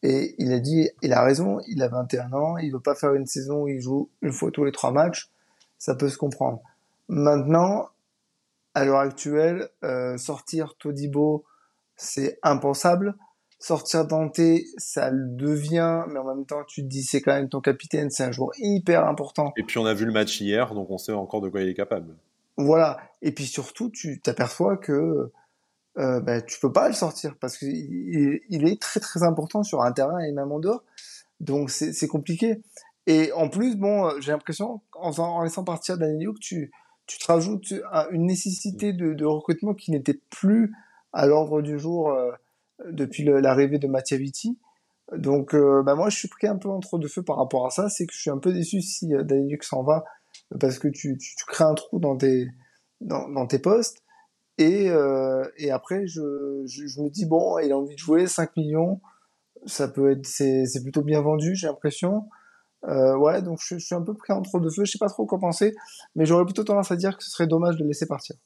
Et il a dit, il a raison, il a 21 ans, il veut pas faire une saison où il joue une fois tous les trois matchs ça peut se comprendre. Maintenant, à l'heure actuelle, euh, sortir Todibo, c'est impensable. Sortir Dante, ça le devient, mais en même temps, tu te dis, c'est quand même ton capitaine, c'est un joueur hyper important. Et puis, on a vu le match hier, donc on sait encore de quoi il est capable. Voilà. Et puis surtout, tu t'aperçois que euh, ben, tu peux pas le sortir parce qu'il il est très très important sur un terrain et même en dehors. Donc c'est compliqué. Et en plus, bon, euh, j'ai l'impression, en, en, laissant partir Daniel que tu, tu te rajoutes une nécessité de, de recrutement qui n'était plus à l'ordre du jour euh, depuis l'arrivée de Mathiaviti. Donc, euh, bah moi, je suis pris un peu entre deux feux par rapport à ça. C'est que je suis un peu déçu si euh, Daniel s'en va parce que tu, crées un trou dans tes, dans, tes postes. Et, et après, je, je, je, me dis, bon, il a envie de jouer 5 millions. Ça peut être, c'est plutôt bien vendu, j'ai l'impression. Euh, ouais, donc je, suis un peu pris entre deux feux, je sais pas trop quoi penser, mais j'aurais plutôt tendance à dire que ce serait dommage de laisser partir.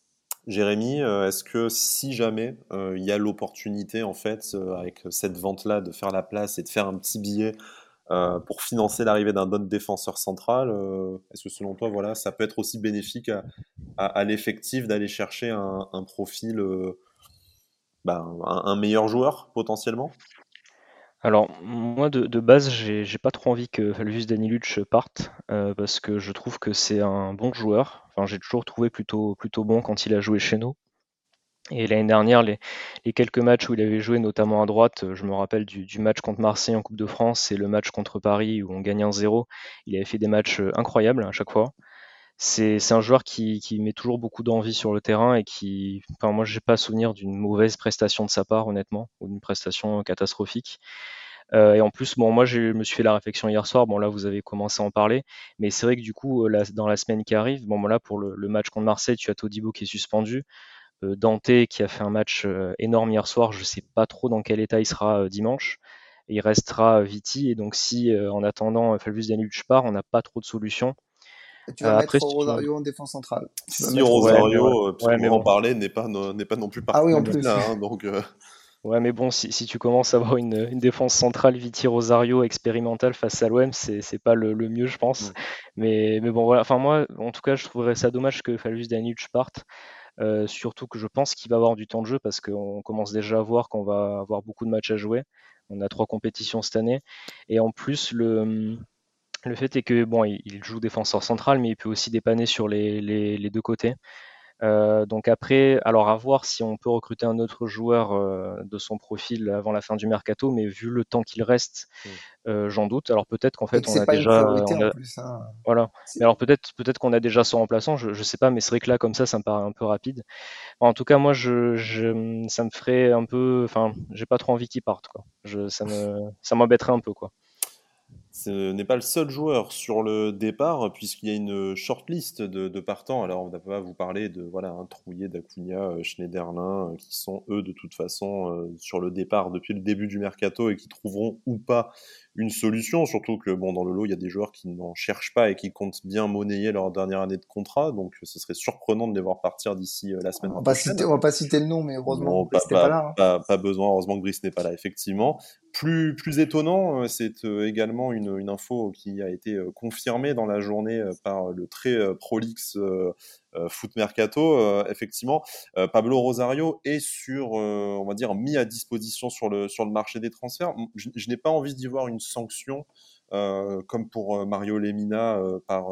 Jérémy, euh, est-ce que si jamais euh, il y a l'opportunité, en fait, avec cette vente-là, de faire la place et de faire un petit billet pour financer l'arrivée d'un autre défenseur central, est-ce que selon toi, voilà, ça peut être aussi bénéfique à, l'effectif d'aller chercher un, profil, ben, un, meilleur joueur potentiellement? Alors, moi, de, base, j'ai pas trop envie que Falvius Daniluc parte, euh, parce que je trouve que c'est un bon joueur. Enfin, j'ai toujours trouvé plutôt, plutôt bon quand il a joué chez nous. Et l'année dernière, les, les quelques matchs où il avait joué, notamment à droite, je me rappelle du, du match contre Marseille en Coupe de France et le match contre Paris où on gagnait 1-0. Il avait fait des matchs euh, incroyables à chaque fois. C'est un joueur qui, met toujours beaucoup d'envie sur le terrain et qui, enfin, moi, j'ai pas souvenir d'une mauvaise prestation de sa part, honnêtement, ou d'une prestation catastrophique. Euh, et en plus, bon, moi, je me suis fait la réflexion hier soir. Bon, là, vous avez commencé à en parler. Mais c'est vrai que du coup, euh, dans la semaine qui arrive, bon, là, pour le, match contre Marseille, tu as Todibo qui est suspendu. Euh, Dante qui a fait un match énorme hier soir. Je sais pas trop dans quel état il sera dimanche. il restera Viti. Et donc, si en attendant Falvus Danucci part, on n'a pas trop de solutions. Tu vas mettre Rosario en défense centrale. Si Rosario, ouais, en parler, n'est pas, n'est pas non plus parti. Ah oui, en plus. Là, hein, donc, Ouais, mais bon, si, si tu commences à avoir une, une défense centrale Viti Rosario expérimentale face à l'OM, c'est, c'est pas le, le, mieux, je pense. Mais, mais bon, voilà. Enfin, moi, en tout cas, je trouverais ça dommage que Falus Danic parte. Euh, surtout que je pense qu'il va avoir du temps de jeu parce qu'on commence déjà à voir qu'on va avoir beaucoup de matchs à jouer. On a trois compétitions cette année. Et en plus, le, le fait est que bon, il joue défenseur central, mais il peut aussi dépanner sur les, les, les deux côtés. Euh, donc après, alors à voir si on peut recruter un autre joueur euh, de son profil avant la fin du mercato, mais vu le temps qu'il reste, mmh. euh, j'en doute. Alors peut-être qu'en fait on a déjà, hein. voilà. Mais alors peut-être peut-être qu'on a déjà son remplaçant, je, je sais pas, mais c'est vrai que là comme ça, ça me paraît un peu rapide. en tout cas, moi, je, je, ça me ferait un peu, enfin, j'ai pas trop envie qu'il parte, quoi. Je, ça me, ça m'embêterait un peu, quoi. Ce n'est pas le seul joueur sur le départ, puisqu'il y a une shortlist de, de partants. Alors, on ne va pas vous parler de voilà, un Trouillet, d'Acuna, euh, Schneiderlin, euh, qui sont eux, de toute façon, euh, sur le départ depuis le début du mercato et qui trouveront ou pas une solution. Surtout que, bon, dans le lot, il y a des joueurs qui n'en cherchent pas et qui comptent bien monnayer leur dernière année de contrat. Donc, ce serait surprenant de les voir partir d'ici la semaine on prochaine. on va pas citer le nom, mais heureusement que Brice n'est pas, là. Hein. Pas, pas, besoin, heureusement que Brice n'est pas là, effectivement. Plus, étonnant, c'est également une info qui a été euh, confirmée dans la journée euh, par le très euh, prolixe Foot Mercato. effectivement, Pablo Rosario est sur, on va dire, mis à disposition sur le, sur le marché des transferts. Je, n'ai pas envie d'y voir une sanction. comme pour Mario Lemina par,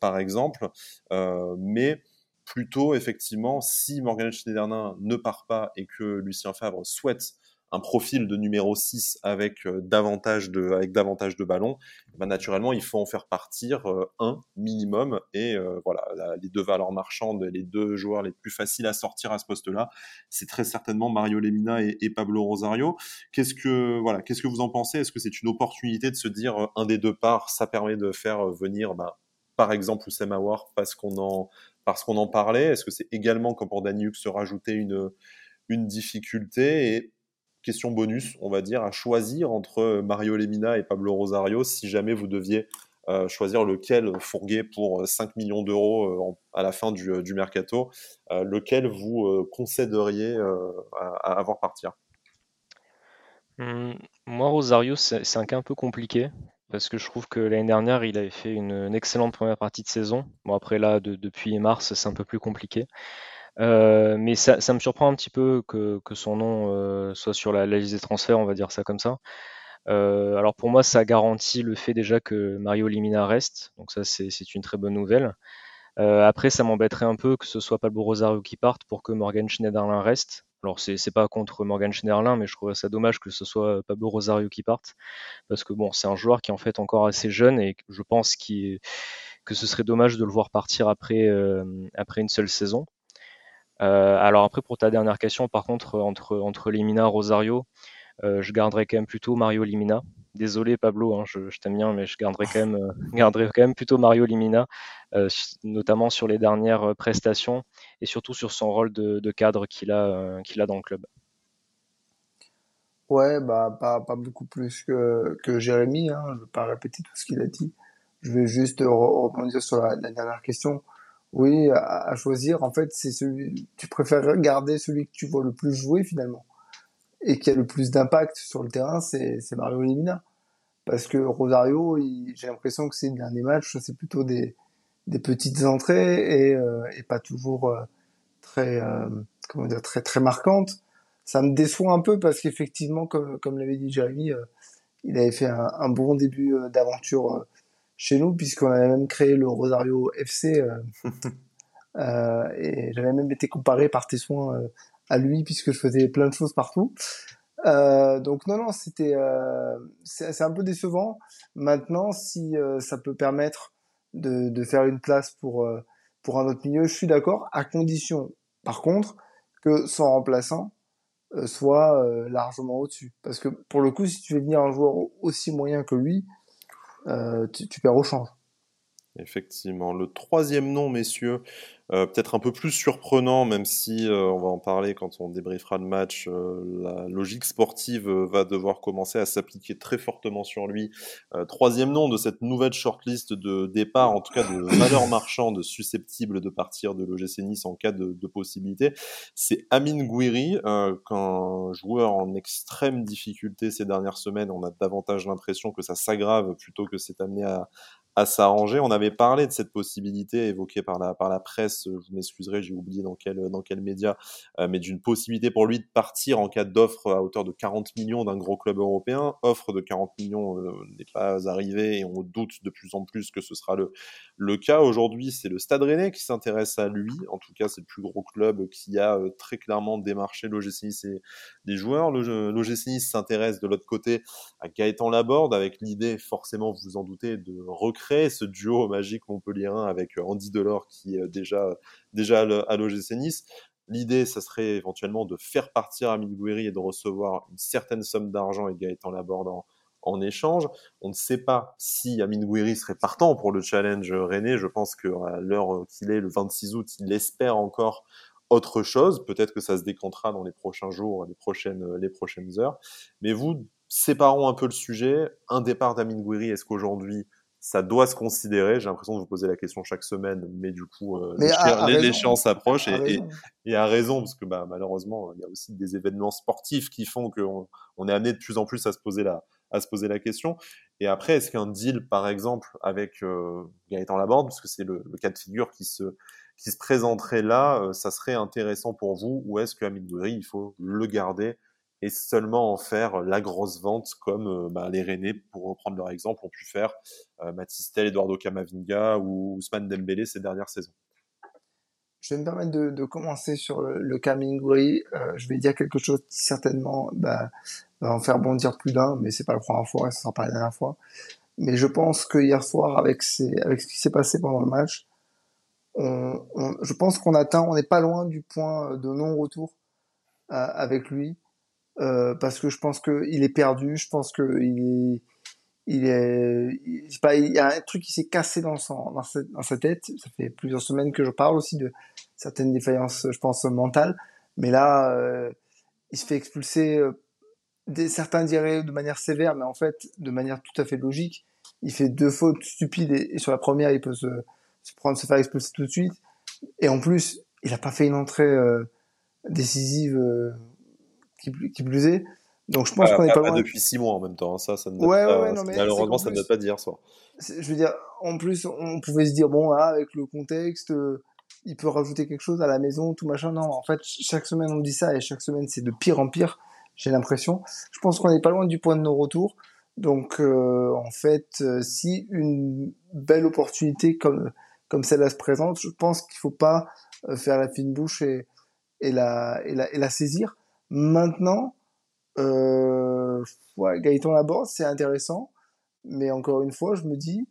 par exemple, mais plutôt effectivement si Morgan Schneiderlin ne part pas et que Lucien Favre souhaite un profil de numéro 6 avec davantage de avec davantage de ballons, ben naturellement il faut en faire partir un minimum et voilà les deux valeurs marchandes, les deux joueurs les plus faciles à sortir à ce poste-là, c'est très certainement Mario Lemina et, Pablo Rosario. Qu'est-ce que voilà qu'est-ce que vous en pensez? Est-ce que c'est une opportunité de se dire un des deux parts, ça permet de faire venir ben, par exemple Oussem Aouar parce qu'on en parce qu'on en parlait? Est-ce que c'est également, comme pour Daniuk, se rajouter une, une difficulté? Et question bonus, on va dire, à choisir entre Mario Lemina et Pablo Rosario si jamais vous deviez euh, choisir lequel fourguer pour 5 euh, millions d'euros euh, à la fin du, mercato, lequel vous concéderiez à, avoir partir? Mmh, Moi, Rosario, c'est un cas un peu compliqué parce que je trouve que l'année dernière, il avait fait une, excellente première partie de saison. Bon, après là, depuis mars, c'est un peu plus compliqué. Euh, mais ça, me surprend un petit peu que, son nom euh, soit sur la, liste des transferts, on va dire ça comme ça. Euh, alors pour moi, ça garantit le fait déjà que Mario Limina reste, donc ça c'est une très bonne nouvelle. après, ça m'embêterait un peu que ce soit Pablo Rosario qui parte pour que Morgan Schneiderlin reste. Alors c'est pas contre Morgan Schneiderlin, mais je trouve ça dommage que ce soit Pablo Rosario qui parte, parce que bon, c'est un joueur qui est en fait encore assez jeune et je pense que ce serait dommage de le voir partir après, après une seule saison. Euh, alors après pour ta dernière question, par contre entre entre Limina Rosario, euh, je garderais quand même plutôt Mario Limina. Désolé Pablo, hein, je, t'aime bien, mais je garderai quand même, euh, quand plutôt Mario Limina, euh, notamment sur les dernières euh, prestations et surtout sur son rôle de, cadre qu'il a, dans le club. Ouais, bah pas, beaucoup plus que, que Jérémy, hein. je ne vais pas répéter tout ce qu'il a dit. Je vais juste rebondir sur la, dernière question. Oui, à, choisir, en fait, c'est celui, tu préfères garder celui que tu vois le plus jouer finalement et qui a le plus d'impact sur le terrain, c'est Mario Lemina. Parce que Rosario, j'ai l'impression que c'est le dernier match, c'est plutôt des, des petites entrées et, euh, et pas toujours euh, très, euh, comment dire, très, très marquantes. Ça me déçoit un peu parce qu'effectivement, comme, comme l'avait dit Jérémy, il avait fait un, un bon début d'aventure chez nous, puisqu'on avait même créé le Rosario FC. et j'avais même été comparé par tes soins à lui puisque je faisais plein de choses partout. Euh, donc non, non, c'était euh, c'est un peu décevant. Maintenant, si euh, ça peut permettre de, de, faire une place pour euh, pour un autre milieu, je suis d'accord, à condition, par contre, que son remplaçant euh, soit largement au-dessus. Parce que pour le coup, si tu veux venir un joueur aussi moyen que lui, tu, tu perds au change. Effectivement. Le troisième nom, messieurs, euh, peut-être un peu plus surprenant, même si euh, on va en parler quand on débriefera le match. Euh, la logique sportive va devoir commencer à s'appliquer très fortement sur lui. troisième nom de cette nouvelle shortlist de départ, en tout cas de valeurs marchandes susceptibles de partir de l'OGC Nice en cas de, possibilité, c'est Amin Gouiri, qu'un joueur en extrême difficulté ces dernières semaines. On a davantage l'impression que ça s'aggrave plutôt que c'est amené à, à s'arranger. On avait parlé de cette possibilité évoquée par la, par la presse, vous m'excuserez, j'ai oublié dans quel, dans média, euh, mais d'une possibilité pour lui de partir en cas d'offre à hauteur de 40 millions d'un gros club européen. Offre de 40 millions euh, n'est pas arrivée et on doute de plus en plus que ce sera le, cas. Aujourd'hui, c'est le Stade Rennais qui s'intéresse à lui. En tout cas, c'est le plus gros club qui a euh, très clairement démarché l'OGC Nice et les joueurs. L'OGC s'intéresse de l'autre côté à Gaëtan Laborde avec l'idée, forcément, vous vous en doutez, de recruter ce duo magique montpellierin avec Andy Delors qui est euh, déjà, déjà à l'OGC Nice. L'idée, ça serait éventuellement de faire partir Amin Gouiri et de recevoir une certaine somme d'argent et Gaëtan Laborde en, échange. On ne sait pas si Amin Gouiri serait partant pour le challenge René. Je pense qu'à l'heure qu'il est, le 26 août, il espère encore autre chose. Peut-être que ça se décantera dans les prochains jours, les prochaines, les prochaines heures. Mais vous, séparons un peu le sujet. Un départ d'Amin Gouiri, est-ce qu'aujourd'hui, ça doit se considérer. J'ai l'impression de vous poser la question chaque semaine, mais du coup, euh, l'échéance approche et, et, à raison, parce que bah, malheureusement, il y a aussi des événements sportifs qui font qu'on on est amené de plus en plus à se poser la, à se poser la question. Et après, est-ce qu'un deal, par exemple, avec euh, Gaëtan Laborde, parce que c'est le, le, cas de figure qui se, qui se présenterait là, euh, ça serait intéressant pour vous, ou est-ce qu'Amine Gouiri, il faut le garder et seulement en faire la grosse vente comme bah, les Rennais, pour reprendre leur exemple, ont pu faire Matistel, Eduardo Camavinga ou Ousmane Dembélé ces dernières saisons. je vais me permettre de, commencer sur le, le euh, je vais dire quelque chose qui certainement bah, va en faire bondir plus d'un, mais c'est pas la première fois, et ce sera pas la dernière fois. Mais je pense que hier soir, avec, ce qui s'est passé pendant le match, je pense qu'on atteint, on n'est pas loin du point de non-retour euh, avec lui, euh, parce que je pense qu'il est perdu, je pense qu'il est il est, pas, il y a un truc qui s'est cassé dans sa, tête. Ça fait plusieurs semaines que je parle aussi de certaines défaillances, je pense, mentales. Mais là, euh, il se fait expulser. Euh, certains diraient de manière sévère, mais en fait, de manière tout à fait logique. Il fait deux fautes stupides et, sur la première, il peut se, prendre, se faire expulser tout de suite. Et en plus, il a pas fait une entrée décisive qui, qui plus est. Donc je pense qu'on est pas, loin. depuis six mois en même temps. Hein. Ça, ça ne ouais, pas, ouais, non, mais malheureusement, ça ne doit pas dire ça. Je veux dire, en plus, on pouvait se dire bon, là, avec le contexte, euh, il peut rajouter quelque chose à la maison, tout machin. Non, en fait, chaque semaine on dit ça et chaque semaine c'est de pire en pire. J'ai l'impression. Je pense qu'on n'est pas loin du point de nos retours. Donc euh, en fait, euh, si une belle opportunité comme comme celle-là se présente, je pense qu'il faut pas faire la fine bouche et, et la, et la et la saisir. Maintenant euh, ouais, Gaëtan Laborde, c'est intéressant, mais encore une fois, je me dis,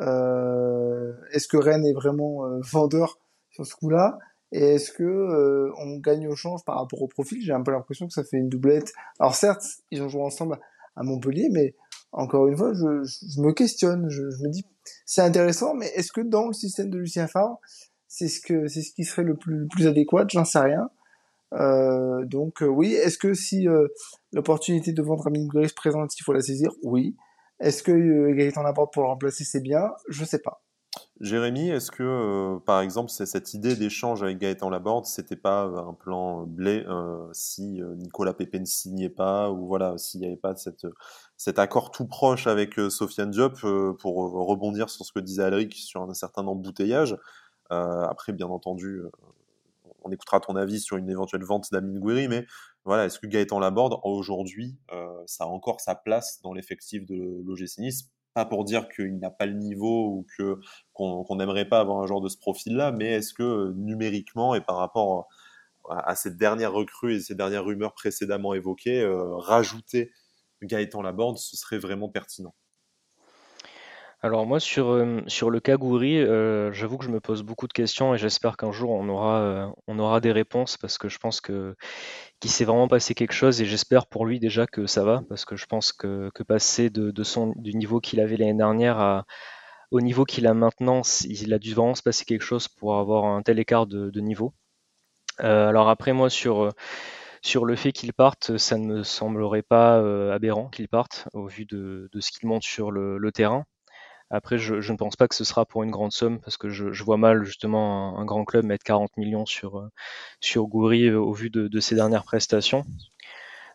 euh, est-ce que Rennes est vraiment euh, vendeur sur ce coup-là? Et est-ce que euh, on gagne au change par rapport au profil? J'ai un peu l'impression que ça fait une doublette. Alors certes, ils ont joué ensemble à Montpellier, mais encore une fois, je, je me questionne. Je, je me dis, c'est intéressant, mais est-ce que dans le système de Lucien Favre, c'est ce que c'est ce qui serait le plus, le plus adéquat? J'en sais rien. Euh, donc euh, oui, est-ce que si euh, l'opportunité de vendre Amine Gouiri se présente, il faut la saisir? Oui. Est-ce que Gaëtan Laborde pour le remplacer, c'est bien? Je sais pas. Jérémy, est-ce que, par exemple, cette idée d'échange avec Gaëtan Laborde, c'était pas un plan blé si Nicolas Pepe ne signait pas, ou voilà, s'il n'y avait pas cet accord tout proche avec Sofiane Diop, pour rebondir sur ce que disait Alric sur un certain embouteillage? après, bien entendu, on écoutera ton avis sur une éventuelle vente d'Amin Gouiri, mais voilà, est-ce que Gaëtan Laborde, aujourd'hui, euh, ça a encore sa place dans l'effectif de l'OGC Pas pour dire qu'il n'a pas le niveau ou que qu'on n'aimerait pas avoir un genre de ce profil-là, mais est-ce que euh, numériquement et par rapport à, cette dernière recrue et ces dernières rumeurs précédemment évoquées, euh, rajouter Gaëtan Laborde, ce serait vraiment pertinent? Alors moi sur, euh, sur le Kaguri, euh, j'avoue que je me pose beaucoup de questions et j'espère qu'un jour on aura, euh, on aura des réponses parce que je pense que qu'il s'est vraiment passé quelque chose et j'espère pour lui déjà que ça va parce que je pense que, que passer de, de son, du niveau qu'il avait l'année dernière à, au niveau qu'il a maintenant, il a dû vraiment se passer quelque chose pour avoir un tel écart de, niveau. alors après moi sur, sur le fait qu'il parte, ça ne me semblerait pas aberrant qu'il parte au vu de, de ce qu'il monte sur le terrain. Après, je, ne pense pas que ce sera pour une grande somme parce que je, vois mal justement un, grand club mettre 40 millions sur, euh, sur Goury euh, au vu de, ses dernières prestations.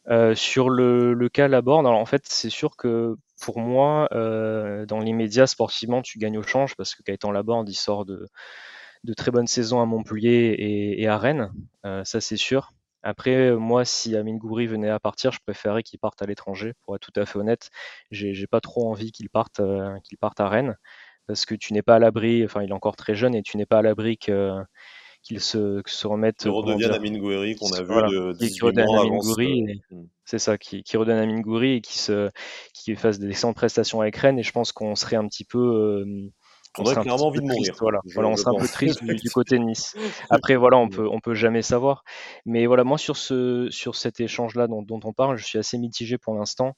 Euh, sur le, cas Laborde, alors en fait, c'est sûr que pour moi, dans l'immédiat, sportivement, tu gagnes au change parce que Gaëtan Laborde, il sort de, de très bonnes saisons à Montpellier et à Rennes, ça c'est sûr. Après, moi, si Amine Goury venait à partir, je préférerais qu'il parte à l'étranger, pour être tout à fait honnête. J'ai pas trop envie qu'il parte, euh, qu'il parte à Rennes, parce que tu n'es pas à l'abri, enfin, il est encore très jeune et tu n'es pas à l'abri qu'il se, se remette. Qu'il redevienne Amine Goury qu'on a vu de 18 mois avant. Hmm. C'est ça, qui, qui redonne Amine Goury et qui, se, qui fasse des excellentes prestations avec Rennes. Et je pense qu'on serait un petit peu. Euh, on, aurait clairement envie de mourir. Voilà, voilà on serait un peu triste du, côté de Nice. Après, voilà, on peut, on peut jamais savoir. Mais voilà, moi sur ce, sur cet échange-là dont, dont, on parle, je suis assez mitigé pour l'instant.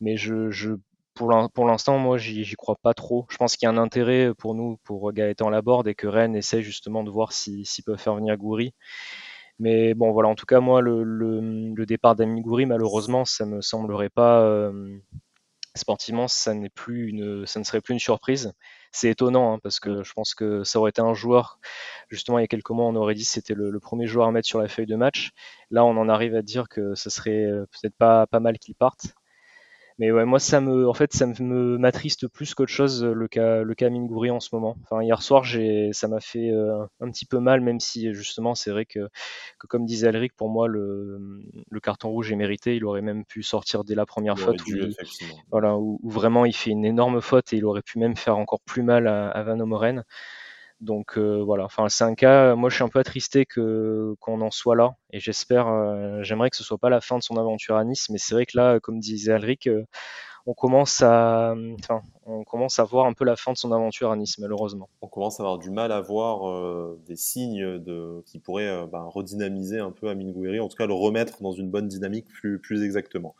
Mais je, je pour l'instant, moi, j'y crois pas trop. Je pense qu'il y a un intérêt pour nous, pour Gaëtan Laborde, et que Rennes essaie justement de voir s'ils peuvent faire venir Goury. Mais bon, voilà, en tout cas, moi, le, le, le départ d'Ami Goury, malheureusement, ça me semblerait pas. Euh, sportivement, ça, plus une, ça ne serait plus une surprise c'est étonnant hein, parce que je pense que ça aurait été un joueur, justement il y a quelques mois on aurait dit c'était le, premier joueur à mettre sur la feuille de match. Là on en arrive à dire que ce serait euh, peut-être pas, pas mal qu'il parte. Mais ouais, moi, ça me, en fait, ça me m'attriste plus qu'autre chose le cas, le cas Mingouri en ce moment. Enfin, hier soir, j'ai, ça m'a fait euh, un petit peu mal, même si justement, c'est vrai que, que, comme disait Alric, pour moi, le, le, carton rouge est mérité. Il aurait même pu sortir dès la première faute, où, voilà, où, vraiment il fait une énorme faute et il aurait pu même faire encore plus mal à, à Van Omoren. Donc voilà, enfin c'est un cas, moi je suis un peu attristé qu'on en soit là et j'espère, j'aimerais que ce soit pas la fin de son aventure à Nice, mais c'est vrai que là, comme disait Alric, on commence à, enfin, on commence à voir un peu la fin de son aventure à Nice, malheureusement. On commence à avoir du mal à voir euh, des signes qui pourraient euh, bah, redynamiser un peu Amine Gouiri, en tout cas le remettre dans une bonne dynamique plus, plus exactement.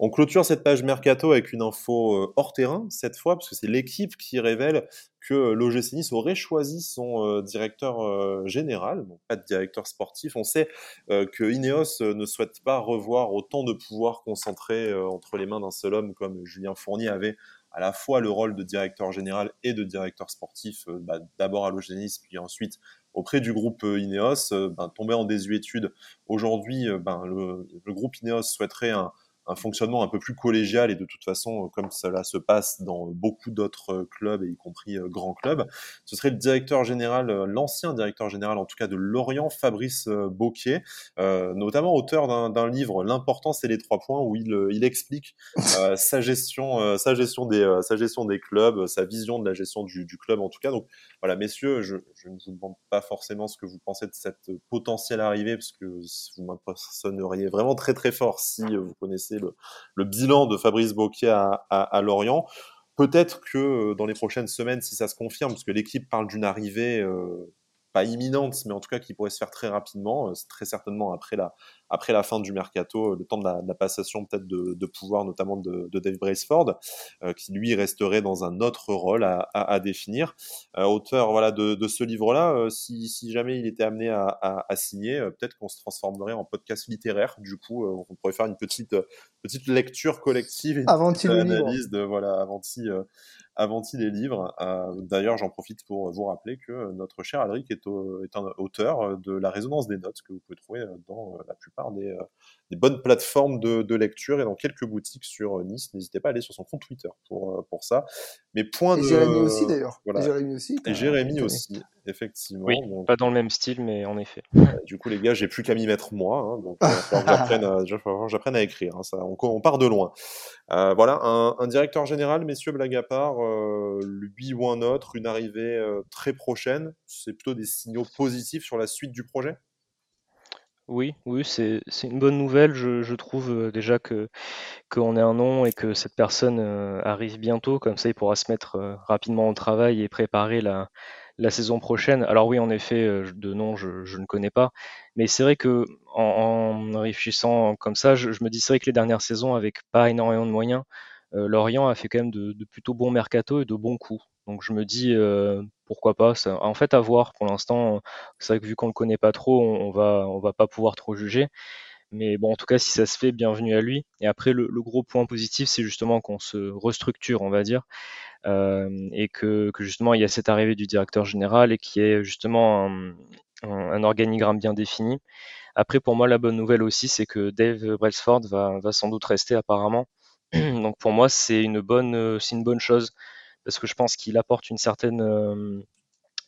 On clôture cette page mercato avec une info euh, hors terrain cette fois, parce que c'est l'équipe qui révèle que l'OGC Nice aurait choisi son euh, directeur euh, général, donc pas de directeur sportif. On sait que Ineos ne souhaite pas revoir autant de pouvoir concentré entre les mains d'un seul homme comme Julien Fournier avait à la fois le rôle de directeur général et de directeur sportif, bah, d'abord à l'OGC Nice, puis ensuite auprès du groupe Ineos, ben, tombé en désuétude. Aujourd'hui, ben, le, le, groupe Ineos souhaiterait un, un fonctionnement un peu plus collégial et de toute façon, euh, comme cela se passe dans beaucoup d'autres euh, clubs, y compris euh, grands clubs, ce serait le directeur général, l'ancien directeur général en tout cas de Lorient, Fabrice Bocquier, notamment auteur d'un livre L'important c'est les trois points où il, explique sa gestion, sa gestion des, clubs, sa vision de la gestion du, club en tout cas. Donc voilà, messieurs, je, je, ne vous demande pas forcément ce que vous pensez de cette potentielle arrivée parce que vous m'impressionneriez vraiment très très fort si vous connaissez le, bilan de Fabrice Bocquier à, Lorient. Peut-être que euh, dans les prochaines semaines, si ça se confirme, parce que l'équipe parle d'une arrivée euh, pas imminente, mais en tout cas qui pourrait se faire très rapidement, euh, très certainement après la, après la fin du mercato, euh, le temps de la, passation peut-être de, pouvoir, notamment de, Dave Braceford, euh, qui lui resterait dans un autre rôle à, définir. auteur voilà, de, ce livre-là, si, jamais il était amené à, signer, peut-être qu'on se transformerait en podcast littéraire. Du coup, on pourrait faire une petite, petite lecture collective, une petite analyse de voilà, avant avant-il les livres. Euh, d'ailleurs, j'en profite pour vous rappeler que notre cher Alric est, est, un auteur de La résonance des notes que vous pouvez trouver dans la plupart des, euh, des bonnes plateformes de, de, lecture et dans quelques boutiques sur Nice. N'hésitez pas à aller sur son compte Twitter pour, euh, pour ça. Mais point et de... Jérémy aussi d'ailleurs. Voilà. Et Jérémy aussi. Et Jérémy aussi, effectivement. Oui, pas dans le même style, mais en effet. du coup, les gars, j'ai plus qu'à m'y mettre moi. Hein, donc, j'apprenne à, à, écrire. Hein, ça, on, on, part de loin. Euh, voilà, un, un, directeur général, messieurs, blague à part, euh, lui ou un autre, une arrivée euh, très prochaine. C'est plutôt des signaux positifs sur la suite du projet? Oui, oui, c'est une bonne nouvelle. Je, trouve euh, déjà que qu'on ait un nom et que cette personne euh, arrive bientôt. Comme ça, il pourra se mettre euh, rapidement au travail et préparer la, la saison prochaine. Alors oui, en effet, de nom, je, ne connais pas. Mais c'est vrai que en, réfléchissant comme ça, je, me dis vrai que les dernières saisons, avec pas énormément de moyens, Lorient a fait quand même de, plutôt bons mercato et de bons coups. Donc je me dis pourquoi pas. En fait, à voir. Pour l'instant, c'est vrai que vu qu'on le connaît pas trop, on, va on va pas pouvoir trop juger. Mais bon, en tout cas, si ça se fait, bienvenue à lui. Et après, le, gros point positif, c'est justement qu'on se restructure, on va dire, euh, et que, justement il y a cette arrivée du directeur général et qui est justement un, un, organigramme bien défini. Après, pour moi, la bonne nouvelle aussi, c'est que Dave Brailsford va, va sans doute rester apparemment. Donc pour moi, c'est une bonne, c'est une bonne chose parce que je pense qu'il apporte une certaine, euh,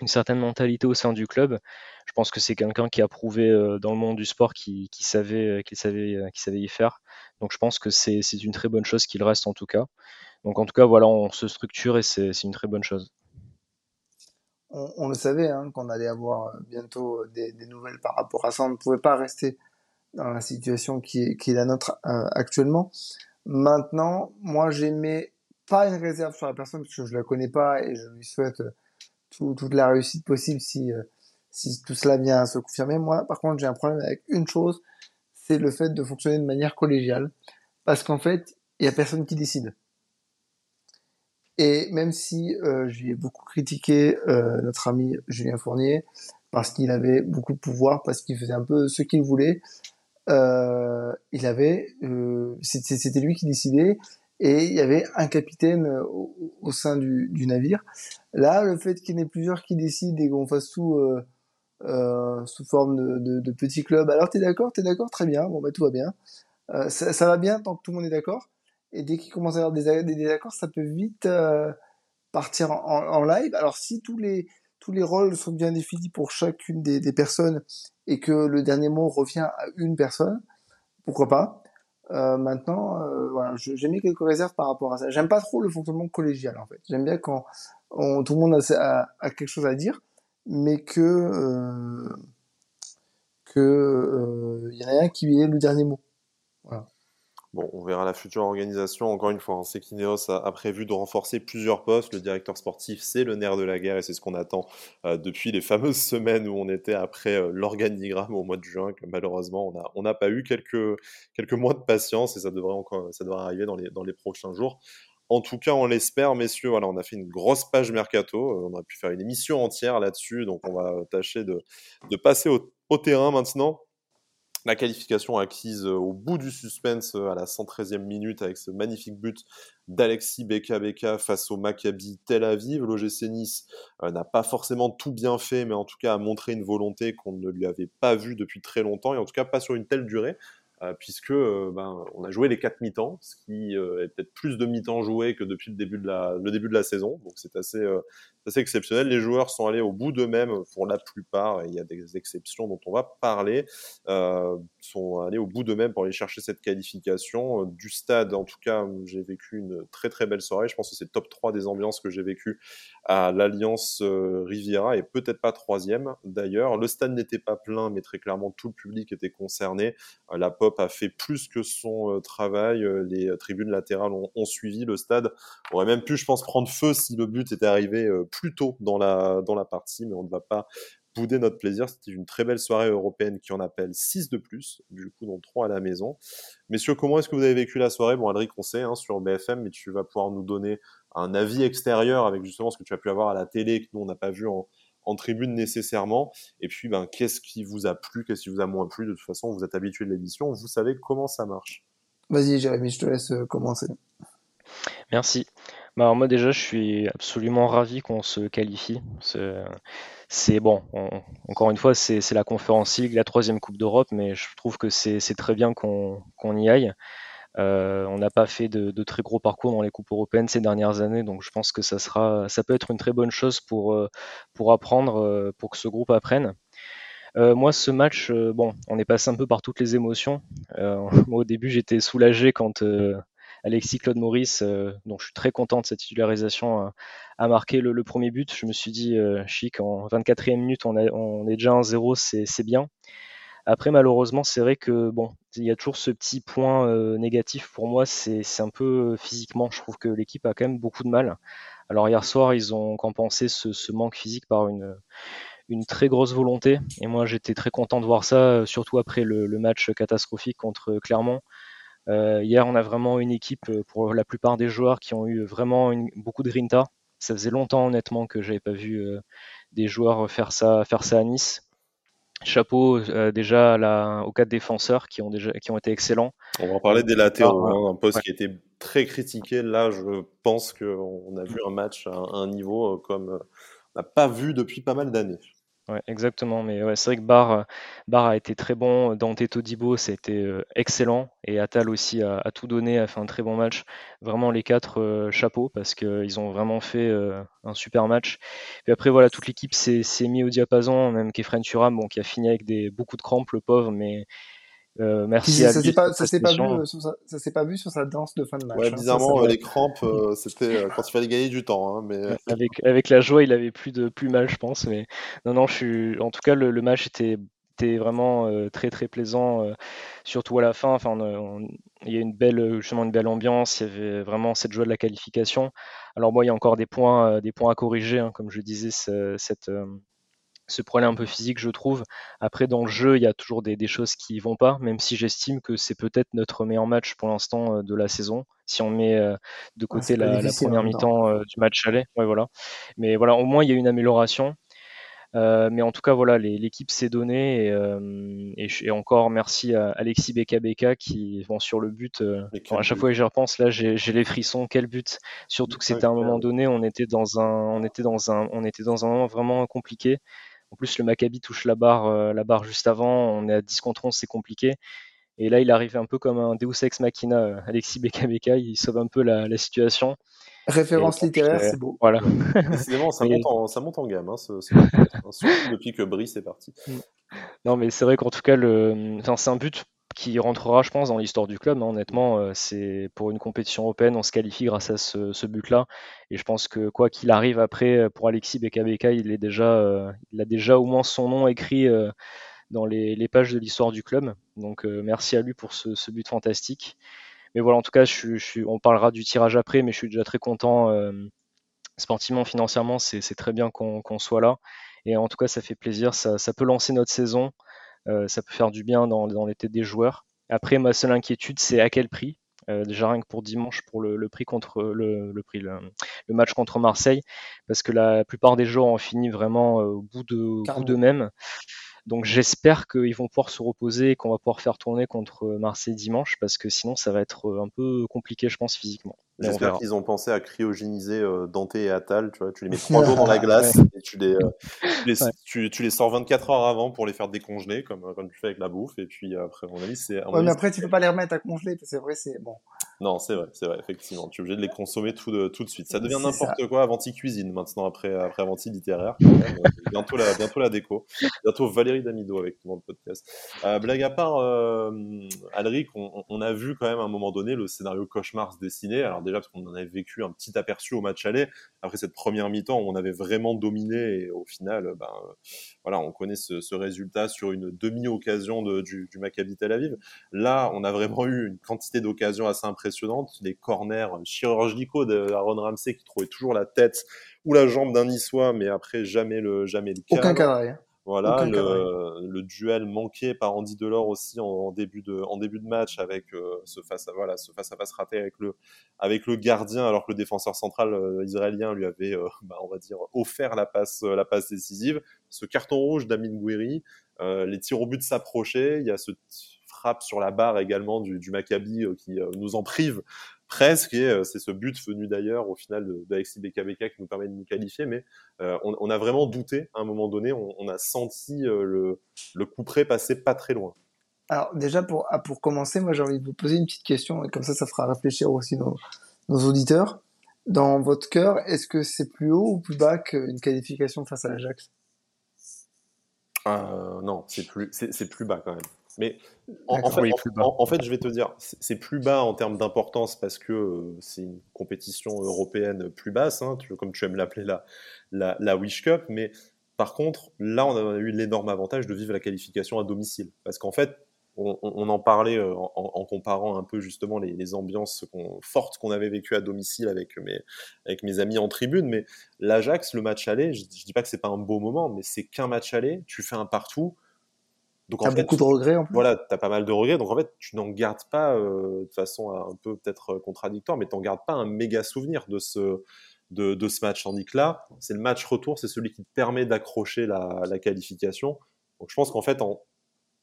une certaine mentalité au sein du club. Je pense que c'est quelqu'un qui a prouvé euh, dans le monde du sport qu'il savait, euh, qu'il savait, qu'il savait y faire. Donc je pense que c'est une très bonne chose qu'il reste en tout cas. Donc en tout cas, voilà, on se structure et c'est une très bonne chose. On, le savait hein, qu'on allait avoir bientôt des, nouvelles par rapport à ça. On ne pouvait pas rester dans la situation qui est la nôtre actuellement. Maintenant, moi j'aimais pas une réserve sur la personne parce que je la connais pas et je lui souhaite euh, toute la réussite possible si, euh, si tout cela vient à se confirmer. Moi, par contre, j'ai un problème avec une chose, c'est le fait de fonctionner de manière collégiale parce qu'en fait, il y a personne qui décide. Et même si euh, j'ai beaucoup critiqué euh, notre ami Julien Fournier parce qu'il avait beaucoup de pouvoir, parce qu'il faisait un peu ce qu'il voulait, euh, il avait, c'était lui qui décidait et il y avait un capitaine euh, au, sein du, navire. Là, le fait qu'il y en ait plusieurs qui décident et qu'on fasse tout euh, euh, sous forme de, de, de petits clubs. Alors, t'es d'accord T'es d'accord Très bien. Bon, bah, tout va bien. Euh, ça, ça, va bien tant que tout le monde est d'accord. Et dès qu'il commence à y avoir des, des désaccords, ça peut vite euh, partir en, en, live. Alors, si tous les tous les rôles sont bien définis pour chacune des, des personnes et que le dernier mot revient à une personne, pourquoi pas? Euh, maintenant, euh, voilà, j'ai mis quelques réserves par rapport à ça. J'aime pas trop le fonctionnement collégial en fait. J'aime bien quand tout le monde a, quelque chose à dire, mais que euh, il y en a un qui ait le dernier mot. Bon, on verra la future organisation. Encore une fois, hein, c'est qu'Ineos a, prévu de renforcer plusieurs postes. Le directeur sportif, c'est le nerf de la guerre et c'est ce qu'on attend euh, depuis les fameuses semaines où on était après euh, l'organigramme au mois de juin, malheureusement, on n'a pas eu quelques, quelques mois de patience et ça devrait, encore, ça arriver dans les, dans les prochains jours. En tout cas, on l'espère, messieurs. Voilà, on a fait une grosse page mercato. Euh, on aurait pu faire une émission entière là-dessus. Donc, on va tâcher de, de passer au terrain maintenant la qualification acquise euh, au bout du suspense euh, à la 113e minute avec ce magnifique but d'Alexis Beka Beka face au Maccabi Tel Aviv. L'OGC Nice euh, n'a pas forcément tout bien fait, mais en tout cas a montré une volonté qu'on ne lui avait pas vue depuis très longtemps et en tout cas pas sur une telle durée. Euh, puisque euh, ben, on a joué les quatre mi-temps, ce qui euh, est peut-être plus de mi-temps joués que depuis le début de la, saison. Donc c'est assez, assez exceptionnel. Les joueurs sont allés au bout d'eux-mêmes pour la plupart, et il y a des exceptions dont on va parler, sont allés au bout d'eux-mêmes pour aller chercher cette qualification. Du stade, en tout cas, j'ai vécu une très très belle soirée. Je pense que c'est top 3 des ambiances que j'ai vécues à l'Alliance Riviera, et peut-être pas troisième d'ailleurs. Le stade n'était pas plein, mais très clairement tout le public était concerné. La a fait plus que son euh, travail. Euh, les euh, tribunes latérales ont, suivi. Le stade aurait même pu, je pense, prendre feu si le but était arrivé plus tôt dans la, dans la partie, mais on ne va pas bouder notre plaisir. C'était une très belle soirée européenne qui en appelle 6 de plus, du coup, dont 3 à la maison. Messieurs, comment est-ce que vous avez vécu la soirée? Bon, Alric, on sait hein, sur BFM, mais tu vas pouvoir nous donner un avis extérieur avec justement ce que tu as pu avoir à la télé que nous, on n'a pas vu en, en tribune nécessairement. Et puis, ben, qu'est-ce qui vous a plu, qu'est-ce qui vous a moins plu? De toute façon, vous êtes habitué de l'émission, vous savez comment ça marche. Vas-y, Jérémy, je te laisse euh, commencer. Merci. Bah moi déjà, je suis absolument ravi qu'on se qualifie. C'est bon, encore une fois, c'est la conférence League, la troisième Coupe d'Europe, mais je trouve que c'est très bien qu'on y aille. Euh, on n'a pas fait de, très gros parcours dans les coupes européennes ces dernières années, donc je pense que ça sera, ça peut être une très bonne chose pour euh, pour apprendre, euh, pour que ce groupe apprenne. moi, ce match, bon, on est passé un peu par toutes les émotions. au début, j'étais soulagé quand Alexis Claude Maurice, dont je suis très content de sa titularisation, a marqué le, premier but. Je me suis dit, chic, en 24e minute, on, est déjà 1-0, c'est bien. Après, malheureusement, c'est vrai que bon, il y a toujours ce petit point euh, négatif pour moi, c'est un peu euh, physiquement. Je trouve que l'équipe a quand même beaucoup de mal. Alors hier soir, ils ont compensé ce, manque physique par une, très grosse volonté. Et moi, j'étais très content de voir ça, euh, surtout après le match catastrophique contre Clermont. Euh, hier, on a vraiment une équipe, pour la plupart des joueurs, qui ont eu vraiment une, beaucoup de grinta. Ça faisait longtemps, honnêtement, que j'avais pas vu euh, des joueurs faire ça, faire ça à Nice. Chapeau euh, déjà la, aux quatre défenseurs qui ont déjà qui ont été excellents. On va en parler des latéraux, hein, un poste qui a été très critiqué. Là, je pense qu'on a vu un match à un niveau euh, comme euh, on n'a pas vu depuis pas mal d'années. Ouais, exactement. Mais ouais, c'est vrai que Barr, euh, a été très bon. Dante Todibo, c'était euh, excellent. Et Atal aussi a, tout donné, a fait un très bon match. Vraiment les quatre euh, chapeaux parce qu'ils ont vraiment fait un super match. Et après, voilà, toute l'équipe s'est mis au diapason. Même Kefren Turam, bon, qui a fini avec des, beaucoup de crampes, le pauvre, mais euh, merci à ça s'est pas, ça s'est pas, vu, euh, sur sa, ça s'est pas vu sur sa danse de fin de match. Ouais, hein, bizarrement, les crampes, euh, c'était quand il fallait gagner du temps. Hein, mais... avec, avec la joie, il avait plus de plus mal, je pense. Mais non, non, je suis. En tout cas, le, le match était, était vraiment très très plaisant, surtout à la fin. Enfin, il y a une belle, justement, une belle ambiance. Il y avait vraiment cette joie de la qualification. Alors moi, il y a encore des points, des points à corriger, hein, comme je disais, cette ce problème un peu physique, je trouve. Après, dans le jeu, il y a toujours des, choses qui vont pas, même si j'estime que c'est peut-être notre meilleur match pour l'instant euh, de la saison. Si on met euh, de côté la, première mi-temps euh, du match aller, ouais, voilà. Mais voilà, au moins il y a une amélioration. mais en tout cas, voilà, l'équipe s'est donnée et, et, encore merci à Alexis Beka Beka qui, vont sur le but, à chaque fois que j'y repense, là, j'ai les frissons. Quel but Surtout que c'était à un moment donné, on était dans un, on était dans un, on était dans un moment vraiment compliqué. En plus, le Maccabi touche la barre, euh, la barre juste avant. On est à 10 contre 11, c'est compliqué. Et là, il arrive un peu comme un Deus Ex Machina, euh, Alexis Beka il sauve un peu la, situation. Référence littéraire, c'est beau. Voilà. Décidément, ça, monte en, ça monte en gamme, hein, depuis que Brice est parti. Non, mais c'est vrai qu'en tout cas, le... c'est un but qui rentrera, je pense, dans l'histoire du club. Hein. Honnêtement, euh, c'est pour une compétition européenne, on se qualifie grâce à ce, but-là. Et je pense que quoi qu'il arrive après, euh, pour Alexis Bekabeka, il euh, il a déjà au moins son nom écrit dans les, pages de l'histoire du club. Donc merci à lui pour ce, but fantastique. Mais voilà, en tout cas, on parlera du tirage après, mais je suis déjà très content. sportivement, financièrement, c'est très bien qu'on soit là. Et en tout cas, ça fait plaisir. Ça peut lancer notre saison. Euh, ça peut faire du bien dans, dans les têtes des joueurs. Après, ma seule inquiétude, c'est à quel prix. Euh, déjà rien que pour dimanche pour le, prix contre le, le prix le, match contre Marseille. Parce que la plupart des joueurs ont fini vraiment euh, au bout de bout d'eux-mêmes donc j'espère qu'ils vont pouvoir se reposer et qu'on va pouvoir faire tourner contre Marseille dimanche parce que sinon ça va être un peu compliqué je pense physiquement J'espère qu'ils ont pensé à cryogéniser euh, Dante et Atal. Tu, vois, tu les mets trois jours dans la glace et tu les, euh, tu, les, tu, tu, les sors 24 heures avant pour les faire décongeler, comme, euh, comme tu fais avec la bouffe. Et puis après, à mon avis, c'est. Ouais, mais après, tu peux pas les remettre à congeler. C'est vrai, c'est bon. Non, c'est vrai, c'est vrai, effectivement. Tu es obligé de les consommer tout de, tout de suite. Ça devient n'importe quoi Avanti cuisine maintenant, après, après Avanti littéraire. bientôt, la, bientôt la déco. Bientôt Valérie Damido avec tout le podcast. blague à part, Alric, on, on, a vu quand même à un moment donné le scénario cauchemar se dessiner. Alors déjà parce qu'on en avait vécu un petit aperçu au match aller après cette première mi-temps où on avait vraiment dominé et au final, ben, voilà, on connaît ce, résultat sur une demi-occasion du, du, Maccabi Tel Aviv. Là, on a vraiment eu une quantité d'occasions assez impressionnantes, des corners chirurgicaux d'Aaron Ramsey qui trouvait toujours la tête ou la jambe d'un Niçois, mais après jamais le jamais le Aucun cadre. Voilà, le, le, duel manqué par Andy Delors aussi en, début de en début de match avec euh, ce face à voilà ce face à face raté avec le avec le gardien alors que le défenseur central euh, israélien lui avait euh, bah, on va dire offert la passe la passe décisive. Ce carton rouge d'Amin Gouiri, les tirs au but s'approchaient, il y a ce frappe sur la barre également du, du Maccabi qui nous en prive presque, et euh, c'est ce but venu d'ailleurs au final d'Alexis de, BKBK qui nous permet de nous qualifier, mais euh, on, on, a vraiment douté à un moment donné, on, on a senti euh, le, le coup près passer pas très loin. Alors déjà pour, ah, pour commencer, moi j'ai envie de vous poser une petite question, et comme ça ça fera réfléchir aussi nos, nos auditeurs. Dans votre cœur, est-ce que c'est plus haut ou plus bas qu'une qualification face à l'Ajax? Euh, Non, c'est plus, c'est plus bas quand même. Mais en, fait, je vais te dire, c'est plus bas en termes d'importance parce que euh, c'est une compétition européenne plus basse, hein, comme tu aimes l'appeler la, la, la, Wish Cup. Mais par contre, là, on a eu l'énorme avantage de vivre la qualification à domicile. Parce qu'en fait, on, en parlait euh, en, comparant un peu justement les, ambiances fortes qu'on avait vécues à domicile avec mes, avec mes amis en tribune. Mais l'Ajax, le match aller, je, je dis pas que c'est pas un beau moment, mais c'est qu'un match aller, tu fais un partout donc as beaucoup de regrets en plus? Voilà, t'as pas mal de regrets. Donc en fait, tu n'en gardes pas euh, de façon un peu peut-être euh, contradictoire, mais t'en gardes pas un méga souvenir de ce de, de ce match. Tandis que là, c'est le match retour, c'est celui qui te permet d'accrocher la, la, qualification. Donc je pense qu'en fait, en,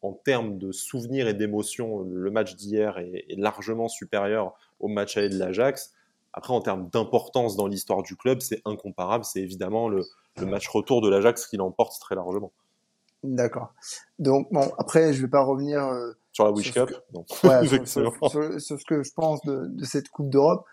en termes de souvenirs et d'émotions, le match d'hier est, est, largement supérieur au match aller de l'Ajax. Après, en termes d'importance dans l'histoire du club, c'est incomparable. C'est évidemment le, le match retour de l'Ajax qui l'emporte très largement. D'accord. Donc bon, après, je vais pas revenir euh, sur la Wish Cup. sur, ce que je pense de, de cette Coupe d'Europe.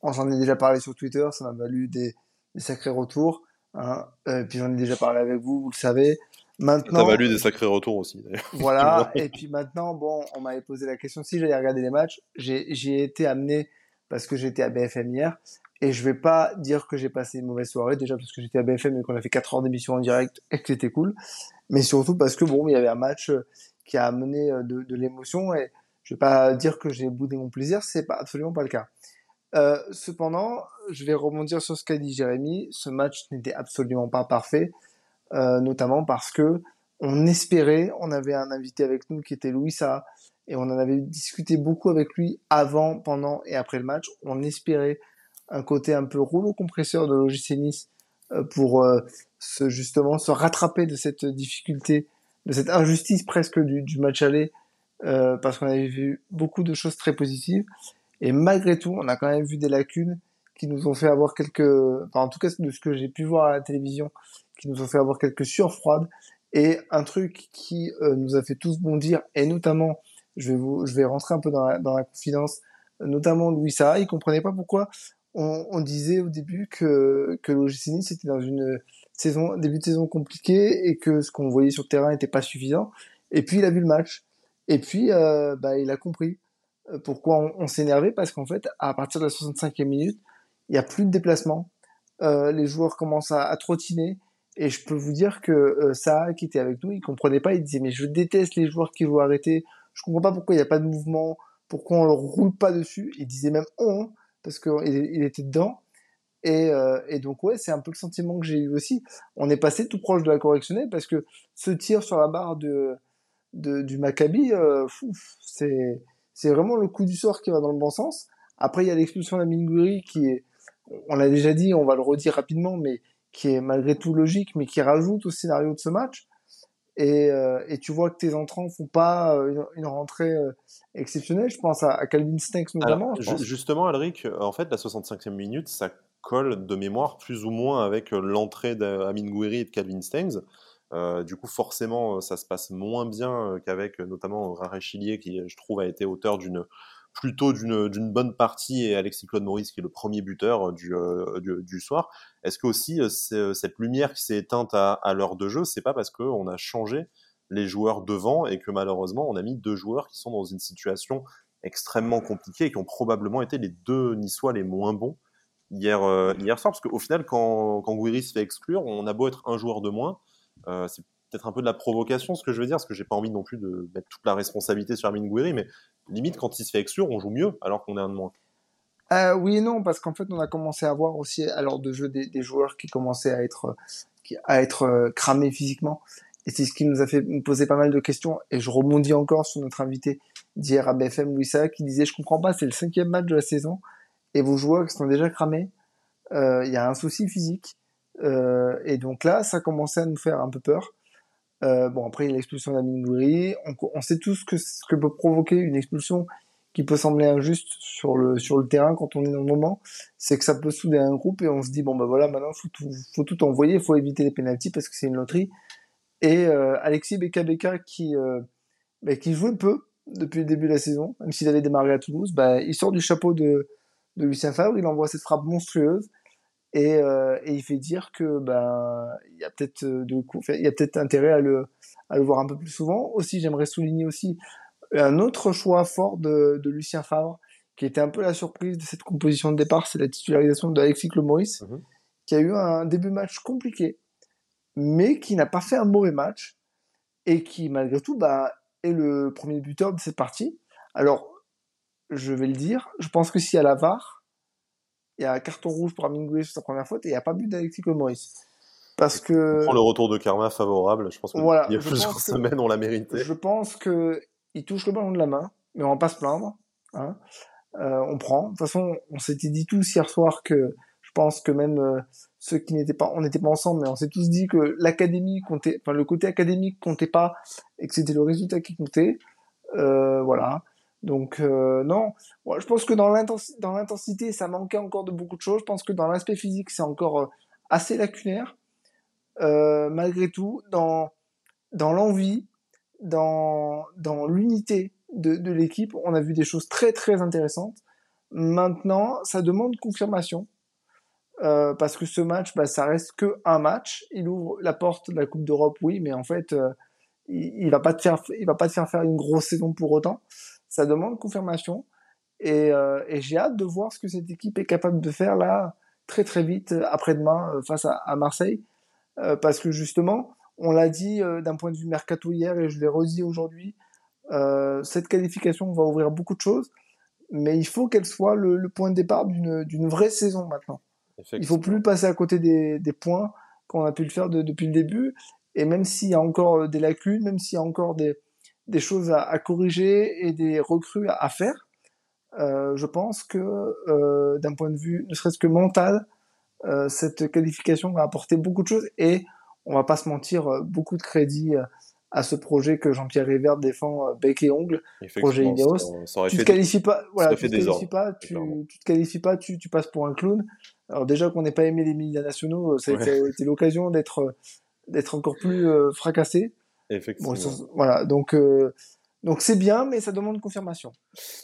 On s'en est déjà parlé sur Twitter, ça m'a valu des, des, sacrés retours. Hein. Euh, puis j'en ai déjà parlé avec vous, vous le savez. Maintenant, ça m'a valu des sacrés retours aussi. Voilà. et puis maintenant, bon, on m'avait posé la question si j'allais regarder les matchs. J'ai été amené parce que j'étais à BFM hier. Et je vais pas dire que j'ai passé une mauvaise soirée, déjà parce que j'étais à BFM et qu'on a fait 4 heures d'émission en direct et que c'était cool mais surtout parce que bon, il y avait un match euh, qui a amené euh, de, l'émotion et je vais pas dire que j'ai boudé mon plaisir, c'est pas absolument pas le cas. Euh, cependant, je vais rebondir sur ce qu'a dit Jérémy. Ce match n'était absolument pas parfait, notamment parce que on espérait, on avait un invité avec nous qui était Louis Sa, et on en avait discuté beaucoup avec lui avant, pendant et après le match. On espérait un côté un peu rouleau compresseur de l'OGC pour euh, se, justement se rattraper de cette difficulté, de cette injustice presque du, du match aller, euh, parce qu'on avait vu beaucoup de choses très positives. Et malgré tout, on a quand même vu des lacunes qui nous ont fait avoir quelques, enfin, en tout cas de ce que j'ai pu voir à la télévision, qui nous ont fait avoir quelques surfroides. Et un truc qui nous a fait tous bondir, et notamment, je vais vous, je vais rentrer un peu dans la, dans la confidence, notamment Louis Sarah, il comprenait pas pourquoi on, disait au début que, que l'OGC était dans une saison, début de saison compliqué et que ce qu'on voyait sur le terrain n'était pas suffisant. Et puis il a vu le match. Et puis, euh, bah, il a compris pourquoi on, s'est énervé, parce qu'en fait, à partir de la 65e minute, il n'y a plus de déplacement. les joueurs commencent à, trottiner. Et je peux vous dire que ça, qui était avec nous, il comprenait pas. Il disait, mais je déteste les joueurs qui vont arrêter. Je comprends pas pourquoi il n'y a pas de mouvement, pourquoi on ne roule pas dessus. Il disait même on, parce qu'il il était dedans. Et, euh, et, donc ouais, c'est un peu le sentiment que j'ai eu aussi. On est passé tout proche de la correctionnelle parce que ce tir sur la barre de, du Maccabi, euh, c'est c'est vraiment le coup du sort qui va dans le bon sens. Après, il y a l'expulsion d'Aminguri qui est, on l'a déjà dit, on va le redire rapidement, mais qui est malgré tout logique, mais qui rajoute au scénario de ce match. Et, euh, et tu vois que tes entrants font pas euh, une, rentrée euh, exceptionnelle. Je pense à, Calvin Stanks notamment. Justement, Alric, en fait, la 65e minute, ça colle de mémoire plus ou moins avec l'entrée d'Amin Gouiri et de Calvin Stanks. du coup, forcément, ça se passe moins bien qu'avec notamment Rare Chilier, qui, je trouve, a été auteur d'une plutôt d'une bonne partie et Alexis Claude Maurice qui est le premier buteur euh, du, du, soir. Est-ce que aussi euh, euh, cette lumière qui s'est éteinte à, l'heure de jeu, c'est pas parce qu'on a changé les joueurs devant et que malheureusement on a mis deux joueurs qui sont dans une situation extrêmement compliquée et qui ont probablement été les deux niçois les moins bons hier, hier soir? Parce qu'au final quand, quand se fait exclure on a beau être un joueur de moins c'est peut-être un peu de la provocation ce que je veux dire parce que j'ai pas envie non plus de mettre toute la responsabilité sur Armin Guiri mais limite, quand il se fait exclure, on joue mieux alors qu'on est un de moins. Euh, oui et non, parce qu'en fait, on a commencé à voir aussi à l'heure de jeu des, joueurs qui commençaient à être, à être euh, cramés physiquement. Et c'est ce qui nous a fait poser pas mal de questions. Et je rebondis encore sur notre invité d'hier à BFM, Louis qui disait Je comprends pas, c'est le cinquième match de la saison et vos joueurs sont déjà cramés. Euh, il y a un souci physique. et donc là, ça commençait à nous faire un peu peur. Euh, bon, après, il y a l'expulsion d'Amin Gouiri. On, on, sait tous que ce que peut provoquer une expulsion qui peut sembler injuste sur le, sur le terrain quand on est dans le moment. C'est que ça peut souder un groupe et on se dit, bon, bah voilà, maintenant, faut tout, faut tout envoyer, faut éviter les pénalties parce que c'est une loterie. Et euh, Alexis Beka qui, euh, bah, qui jouait peu depuis le début de la saison, même s'il avait démarré à Toulouse, bah, il sort du chapeau de, de Lucien Favre, il envoie cette frappe monstrueuse et, euh, et, il fait dire que ben il y a peut-être euh, de il y a peut-être intérêt à le à le voir un peu plus souvent. Aussi, j'aimerais souligner aussi un autre choix fort de, de Lucien Favre qui était un peu la surprise de cette composition de départ, c'est la titularisation d'Alexis Maurice, mmh qui a eu un début match compliqué, mais qui n'a pas fait un mauvais match et qui malgré tout bah, est le premier buteur de cette partie. Alors, je vais le dire, je pense que si à la VAR, il y a un carton rouge pour Amingoué sur sa première faute et il n'y a pas but d'Alexis Maurice. Parce que. On prend le retour de Karma favorable. Je pense qu'il voilà, y a plusieurs semaines, on l'a mérité. Je pense qu'il touche le ballon de la main, mais on va pas se plaindre. Hein. Euh, on prend. De toute façon, on s'était dit tous hier soir que je pense que même euh, ceux qui n'étaient pas, on n'était pas ensemble, mais on s'est tous dit que l'académie comptait, enfin le côté académique comptait pas et que c'était le résultat qui comptait. Euh, voilà. Donc euh, non, je pense que dans l'intensité, ça manquait encore de beaucoup de choses. Je pense que dans l'aspect physique, c'est encore euh, assez lacunaire. Euh, malgré tout, dans, l'envie, dans, l'unité de, de l'équipe, on a vu des choses très très intéressantes. Maintenant, ça demande confirmation. Euh, parce que ce match, bah, ça reste que un match. Il ouvre la porte de la Coupe d'Europe, oui, mais en fait, euh, il, il, va pas te faire, il va pas te faire faire une grosse saison pour autant ça demande confirmation. Et, euh, et j'ai hâte de voir ce que cette équipe est capable de faire là très très vite euh, après-demain euh, face à, à Marseille. Euh, parce que justement, on l'a dit d'un point de vue mercato hier et je l'ai redit aujourd'hui, cette qualification va ouvrir beaucoup de choses, mais il faut qu'elle soit le, le, point de départ d'une vraie saison maintenant. Il faut plus passer à côté des, des points qu'on a pu le faire de, depuis le début. Et même s'il y a encore des lacunes, même s'il y a encore des, des choses à, à, corriger et des recrues à, faire. Euh, je pense que euh, d'un point de vue, ne serait-ce que mental, euh, cette qualification va apporter beaucoup de choses et on va pas se mentir, beaucoup de crédit à ce projet que Jean-Pierre River défend bec et ongle, projet Ineos. tu te qualifies pas, voilà, tu te qualifies pas, tu, tu, te qualifies pas, tu, tu passes pour un clown. Alors déjà qu'on n'ait pas aimé les médias nationaux, ça a été l'occasion d'être d'être encore plus fracassé. Effectivement. voilà, donc euh, donc c'est bien, mais ça demande confirmation.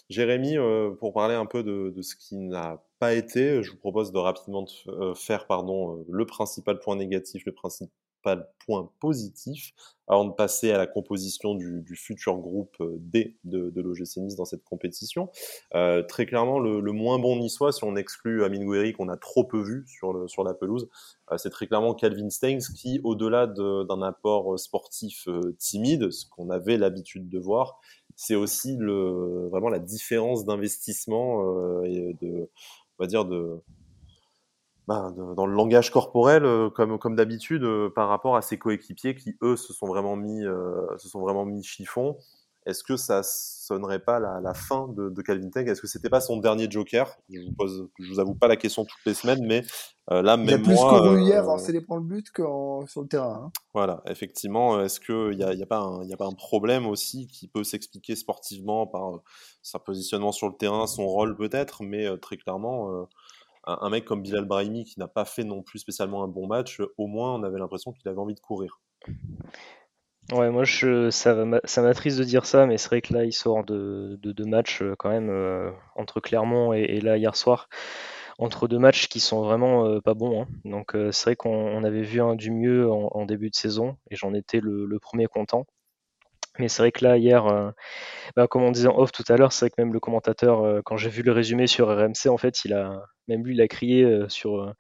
Jérémy, euh, pour parler un peu de, de ce qui n'a pas été, je vous propose de rapidement euh, faire pardon, le principal point négatif, le principal principal point positif avant de passer à la composition du, futur groupe euh, D de, de l'OGC Nice dans cette compétition. Euh, très clairement, le, moins bon niçois, si on exclut Amin Gouiri qu'on a trop peu vu sur, la pelouse, euh, c'est très clairement Calvin Stengs qui, au-delà d'un apport sportif timide, ce qu'on avait l'habitude de voir, c'est aussi vraiment la différence d'investissement et de, on va dire, de, bah, dans le langage corporel, euh, comme, comme d'habitude, euh, par rapport à ses coéquipiers qui, eux, se sont vraiment mis, euh, se sont vraiment mis chiffon. Est-ce que ça sonnerait pas la, la fin de, de Calvin Teng Est-ce que c'était pas son dernier joker? Je vous pose, je vous avoue pas la question toutes les semaines, mais là, même Il a plus moi, hier en célébrant le but que sur le terrain. Hein. Voilà, effectivement. Est-ce qu'il n'y a, y a, pas un, y a pas un problème aussi qui peut s'expliquer sportivement par sa positionnement sur le terrain, son rôle peut-être, mais très clairement un, mec comme Bilal Brahimi qui n'a pas fait non plus spécialement un bon match, au moins on avait l'impression qu'il avait envie de courir. Ouais, moi je, ça, m'attriste de dire ça, mais c'est vrai que là il sort de deux matchs euh, quand même euh, entre Clermont et, là hier soir, entre deux matchs qui sont vraiment euh, pas bons. Hein. Donc c'est vrai qu'on avait vu un du mieux en, début de saison et j'en étais le, premier content. Mais c'est vrai que là, hier, euh, bah, comme on disait en off tout à l'heure, c'est vrai que même le commentateur, euh, quand j'ai vu le résumé sur RMC, en fait, il a, même lui, il a crié euh, sur,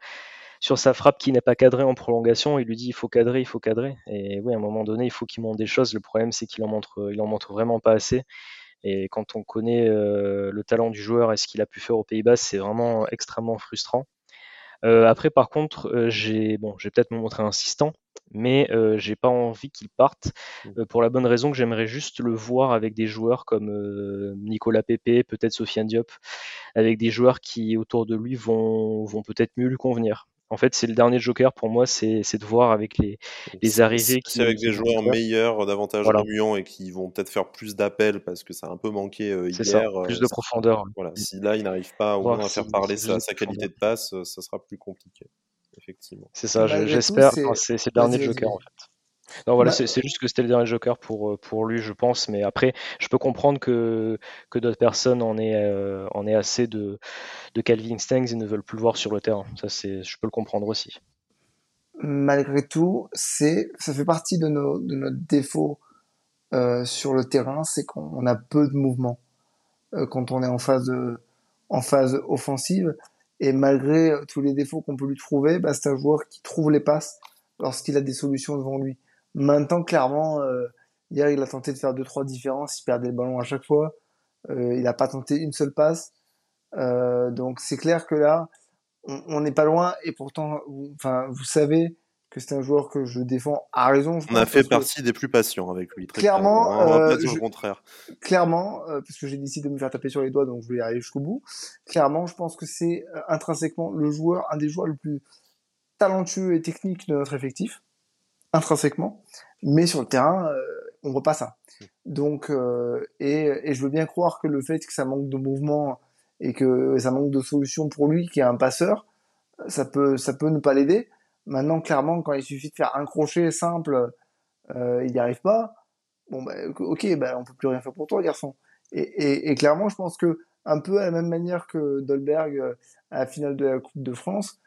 sa frappe qui n'est pas cadrée en prolongation. Il lui dit il faut cadrer, il faut cadrer. Et oui, à un moment donné, il faut qu'il montre des choses. Le problème, c'est qu'il en montre, il en montre vraiment pas assez. Et quand on connaît le talent du joueur et ce qu'il a pu faire aux Pays-Bas, c'est vraiment extrêmement frustrant. après, par contre, j'ai bon, j'ai peut-être me montrer insistant, mais euh, j'ai pas envie qu'il parte mmh. euh, pour la bonne raison que j'aimerais juste le voir avec des joueurs comme euh, Nicolas Pepe, peut-être Sofiane Diop, avec des joueurs qui autour de lui vont, vont peut-être mieux lui convenir. En fait, c'est le dernier joker pour moi, c'est de voir avec les, les arrivées. C'est avec des joueurs meilleurs, davantage voilà. remuants et qui vont peut-être faire plus d'appels parce que ça a un peu manqué hier. Ça, plus de profondeur. Voilà, si là il n'arrive pas au moins à faire parler sa, sa qualité de passe, ça sera plus compliqué effectivement. C'est ça, j'espère. C'est le dernier Joker en fait. Non, voilà, bah, c'est juste que c'était le dernier Joker pour, euh, pour lui, je pense. Mais après, je peux comprendre que, que d'autres personnes en aient, euh, en aient assez de, de Calvin Stengs et ne veulent plus le voir sur le terrain. Ça, je peux le comprendre aussi. Malgré tout, c'est ça fait partie de, nos, de notre défaut euh, sur le terrain, c'est qu'on a peu de mouvement quand on est en phase, en phase offensive. Et malgré tous les défauts qu'on peut lui trouver, bah, c'est un joueur qui trouve les passes lorsqu'il a des solutions devant lui. Maintenant, clairement, euh, hier, il a tenté de faire deux trois différences, il perdait le ballon à chaque fois. Euh, il n'a pas tenté une seule passe. Euh, donc c'est clair que là, on n'est pas loin. Et pourtant, vous savez que c'est un joueur que je défends à raison. on a fait partie des plus patients avec lui. clairement, on va euh, le contraire. Clairement, euh, parce que j'ai décidé de me faire taper sur les doigts, donc je vais y arriver jusqu'au bout. Clairement, je pense que c'est euh, intrinsèquement le joueur, un des joueurs le plus talentueux et technique de notre effectif, intrinsèquement. Mais sur le terrain, on voit pas ça. Donc, et, et, je veux bien croire que le fait que ça manque de mouvement et que ça manque de solution pour lui, qui est un passeur, ça peut, ça peut ne pas l'aider. Maintenant, clairement, quand il suffit de faire un crochet simple, euh, il n'y arrive pas. Bon, bah, ok, bah, on peut plus rien faire pour toi, garçon. Et, et, et, clairement, je pense que un peu à la même manière que Dolberg euh, à la finale de la Coupe de France,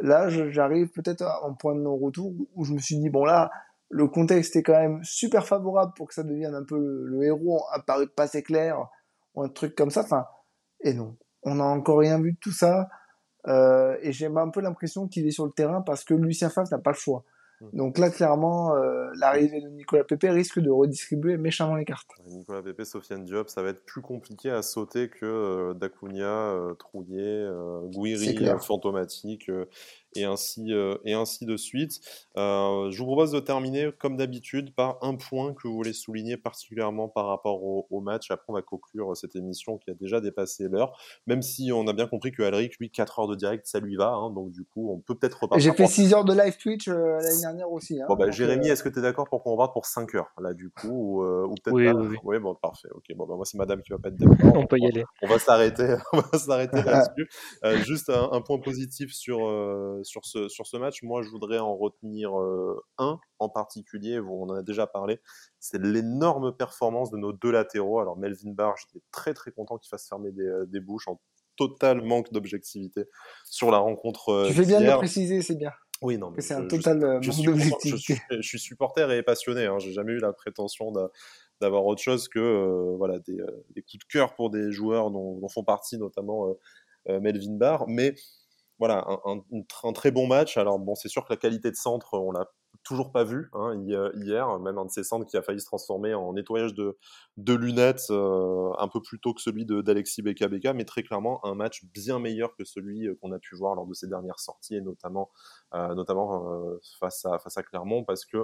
là, j'arrive peut-être un point de non-retour où je me suis dit, bon là, le contexte est quand même super favorable pour que ça devienne un peu le, héros, apparu pas assez clair, ou un truc comme ça. Enfin, et non, on n'a encore rien vu de tout ça. Euh, et j'ai un peu l'impression qu'il est sur le terrain parce que Lucien Favre n'a pas le choix. Hmm. Donc là, clairement, euh, l'arrivée de Nicolas Pepe risque de redistribuer méchamment les cartes. Nicolas Pepe, Sofiane Diop, ça va être plus compliqué à sauter que euh, Dacunia, euh, Trouillet, Gouiri, Fantomatique et ainsi, euh, et ainsi de suite. Euh, je vous propose de terminer, comme d'habitude, par un point que vous voulez souligner particulièrement par rapport au, match. Après, on va conclure cette émission qui a déjà dépassé l'heure, même si on a bien compris que Alric, lui, 4 heures de direct, ça lui va. Hein, donc, du coup, on peut peut-être repartir. J'ai fait 6 heures de live Twitch euh, l'année dernière aussi. Hein, bon, bah, Jérémy, est-ce que tu es d'accord pour qu'on reparte pour 5 heures, là, du coup Ou, ou peut-être oui, pas? oui, oui. bon, parfait. Ok, bon, bah, moi, c'est madame qui va pas être d'accord. on peut y aller. On va s'arrêter, on va s'arrêter là-dessus. juste un, un, point positif sur, sur ce, sur ce match, moi, je voudrais en retenir euh, un en particulier, on en a déjà parlé, c'est l'énorme performance de nos deux latéraux. Alors, Melvin Barr, j'étais très très content qu'il fasse fermer des, euh, bouches en total manque d'objectivité sur la rencontre. Euh, tu fais bien de le préciser, c'est bien. Oui, non, c'est un total je, suis, je, suis, supporter et passionné. Hein. J'ai jamais eu la prétention d'avoir autre chose que voilà des, des, coups de cœur pour des joueurs dont, dont font partie notamment Melvin Barr. Mais voilà, un, très bon match. Alors bon, c'est sûr que la qualité de centre, on l'a toujours pas vu hein, hier, même un de ces centres qui a failli se transformer en nettoyage de, lunettes euh, un peu plus tôt que celui d'Alexis Beka Beka, mais très clairement un match bien meilleur que celui euh, qu'on a pu voir lors de ses dernières sorties, et notamment, euh, notamment face, à, face à Clermont, parce que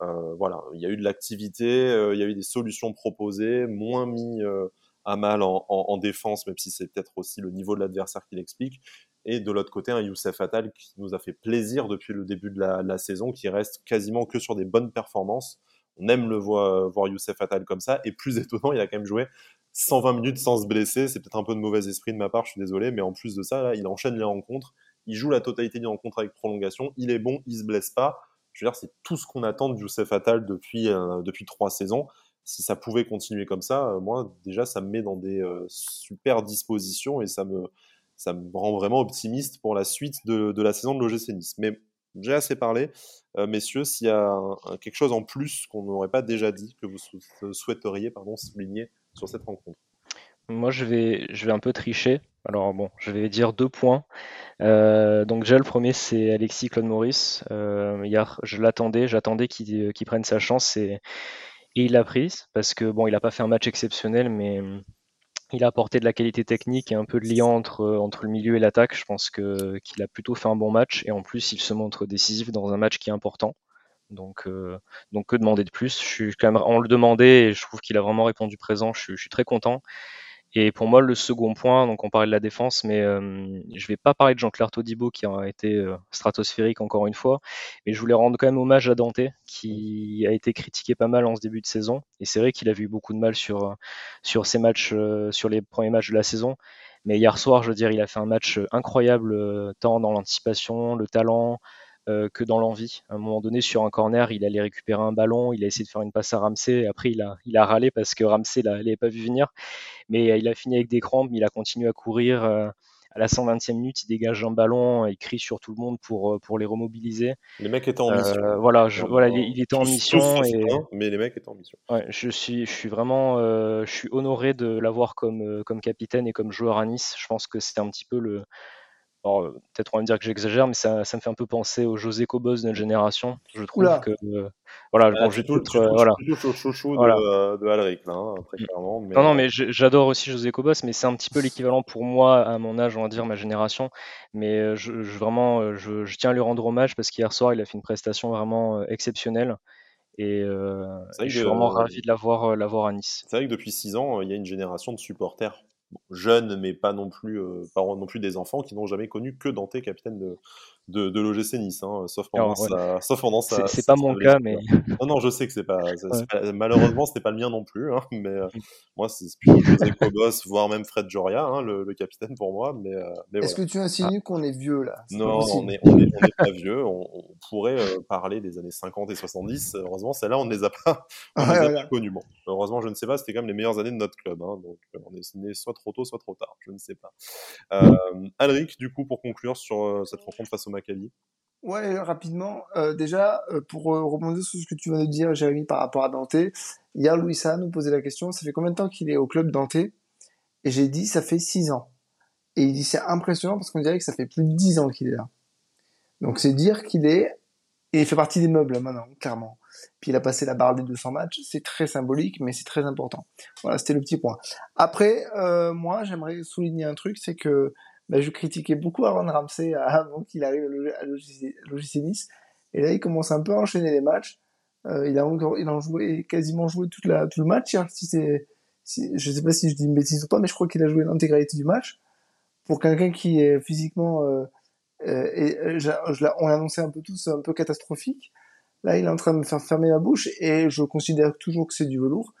voilà, il y a eu de l'activité, il y a eu des solutions proposées, moins mis à mal en, défense, même si c'est peut-être aussi le niveau de l'adversaire qui l'explique. Et de l'autre côté, un Youssef Attal qui nous a fait plaisir depuis le début de la, saison, qui reste quasiment que sur des bonnes performances. On aime le voir, voir Youssef Attal comme ça. Et plus étonnant, il a quand même joué 120 minutes sans se blesser. C'est peut-être un peu de mauvais esprit de ma part, je suis désolé. Mais en plus de ça, il enchaîne les rencontres. Il joue la totalité des rencontres avec prolongation. Il est bon, il se blesse pas. Je veux dire, c'est tout ce qu'on attend de Youssef Attal depuis, euh, depuis trois saisons si ça pouvait continuer comme ça, euh, moi déjà ça me met dans des euh, super dispositions et ça me, ça me rend vraiment optimiste pour la suite de, la saison de l'OGC Nice. Mais j'ai assez parlé. Euh, messieurs, s'il y a quelque chose en plus qu'on n'aurait pas déjà dit, que vous souhaiteriez pardon, souligner sur cette rencontre Moi, je vais, je vais un peu tricher. Alors bon, je vais dire deux points. donc déjà, le premier, c'est Alexis Claude Maurice. hier, je l'attendais, j'attendais qu'il prenne sa chance et et il l'a prise parce que bon, il n'a pas fait un match exceptionnel, mais il a apporté de la qualité technique et un peu de lien entre, entre le milieu et l'attaque. Je pense qu'il a plutôt fait un bon match et en plus il se montre décisif dans un match qui est important. Donc, euh, que demander de plus? On le demandait et je trouve qu'il a vraiment répondu présent. Je suis très content. Et pour moi, le second point, donc on parlait de la défense, mais euh, je vais pas parler de Jean-Claire Todibo qui a été euh, stratosphérique encore une fois, mais je voulais rendre quand même hommage à Dante qui a été critiqué pas mal en ce début de saison. Et c'est vrai qu'il a vu beaucoup de mal sur sur ses matchs, euh, sur les premiers matchs de la saison. Mais hier soir, je veux dire, il a fait un match incroyable, euh, tant dans l'anticipation, le talent, euh, que dans l'envie. À un moment donné, sur un corner, il allait récupérer un ballon, il a essayé de faire une passe à Ramsey. Après, il a, il a râlé parce que Ramsey ne l'avait pas vu venir. Mais euh, il a fini avec des crampes, il a continué à courir. Euh, à la 120e minute, il dégage un ballon, il crie sur tout le monde pour, pour les remobiliser. Les mecs étaient en mission. voilà, voilà il, était en mission. Et... mais les mecs étaient en mission. Ouais, je, suis, je suis vraiment je suis honoré de l'avoir comme, comme capitaine et comme joueur à Nice. Je pense que c'est un petit peu le, alors, euh, peut-être on va me dire que j'exagère, mais ça, ça, me fait un peu penser au José Cobos de notre génération. Je trouve que euh, voilà, ah, bon, j'ai tout, euh, voilà. Chouchou voilà. de, de Alric, là, hein, très mm. clairement. Mais... Non, non, mais j'adore aussi José Cobos, mais c'est un petit peu l'équivalent pour moi à mon âge, on va dire ma génération. Mais je, je vraiment, je, je, tiens à lui rendre hommage parce qu'hier soir, il a fait une prestation vraiment exceptionnelle. Et, euh, et je suis vraiment ravi de l'avoir, l'avoir à Nice. C'est vrai que depuis 6 ans, il y a une génération de supporters jeunes, mais pas non plus, euh, pas non plus des enfants qui n'ont jamais connu que Dante, capitaine de, de, de l'OGC Nice, hein, sauf pendant sa, sauf pendant sa. C'est pas mon cas, mais. Non, non, je sais que c'est pas, pas, malheureusement, c'était pas le mien non plus, hein, mais euh, mm. moi, c'est plutôt José Cobos, voire même Fred Joria, hein, le, le, capitaine pour moi, mais. Euh, mais Est-ce que tu insinues ah. qu'on est vieux là? Non, on est, on est, on est, pas vieux. On, on pourrait euh, parler des années 50 et 70. Heureusement, celles-là, on ne les a pas, on les a pas connues. Bon, heureusement, je ne sais pas. C'était quand même les meilleures années de notre club, hein, donc on est né soit trop tôt, soit trop tard. Je ne sais pas. Euh, Alric, du coup, pour conclure sur cette rencontre face au Maccabi. Ouais, rapidement. Euh, déjà, euh, pour euh, rebondir sur ce que tu viens de dire, Jérémy, par rapport à Dante, hier, Louisa nous posait la question, ça fait combien de temps qu'il est au club Dante? Et j'ai dit, ça fait 6 ans. Et il dit, c'est impressionnant parce qu'on dirait que ça fait plus de 10 ans qu'il est là. Donc c'est dire qu'il est... Et il fait partie des meubles maintenant, clairement. Puis il a passé la barre des 200 matchs, c'est très symbolique, mais c'est très important. Voilà, c'était le petit point. Après, euh, moi, j'aimerais souligner un truc, c'est que bah, je critiquais beaucoup Aaron Ramsey avant qu'il arrive à l'OGC. Et là, il commence un peu à enchaîner les matchs. Euh, il a encore, il a joué, quasiment joué tout le match. Hein, si sais pas si je dis une bêtise ou pas, mais je crois qu'il a joué l'intégralité du match. Pour quelqu'un qui est physiquement, euh, euh et, euh, on l'annonçait un peu tous, un peu catastrophique. Là, il est en train de me faire fermer la bouche et je considère toujours que c'est du velours.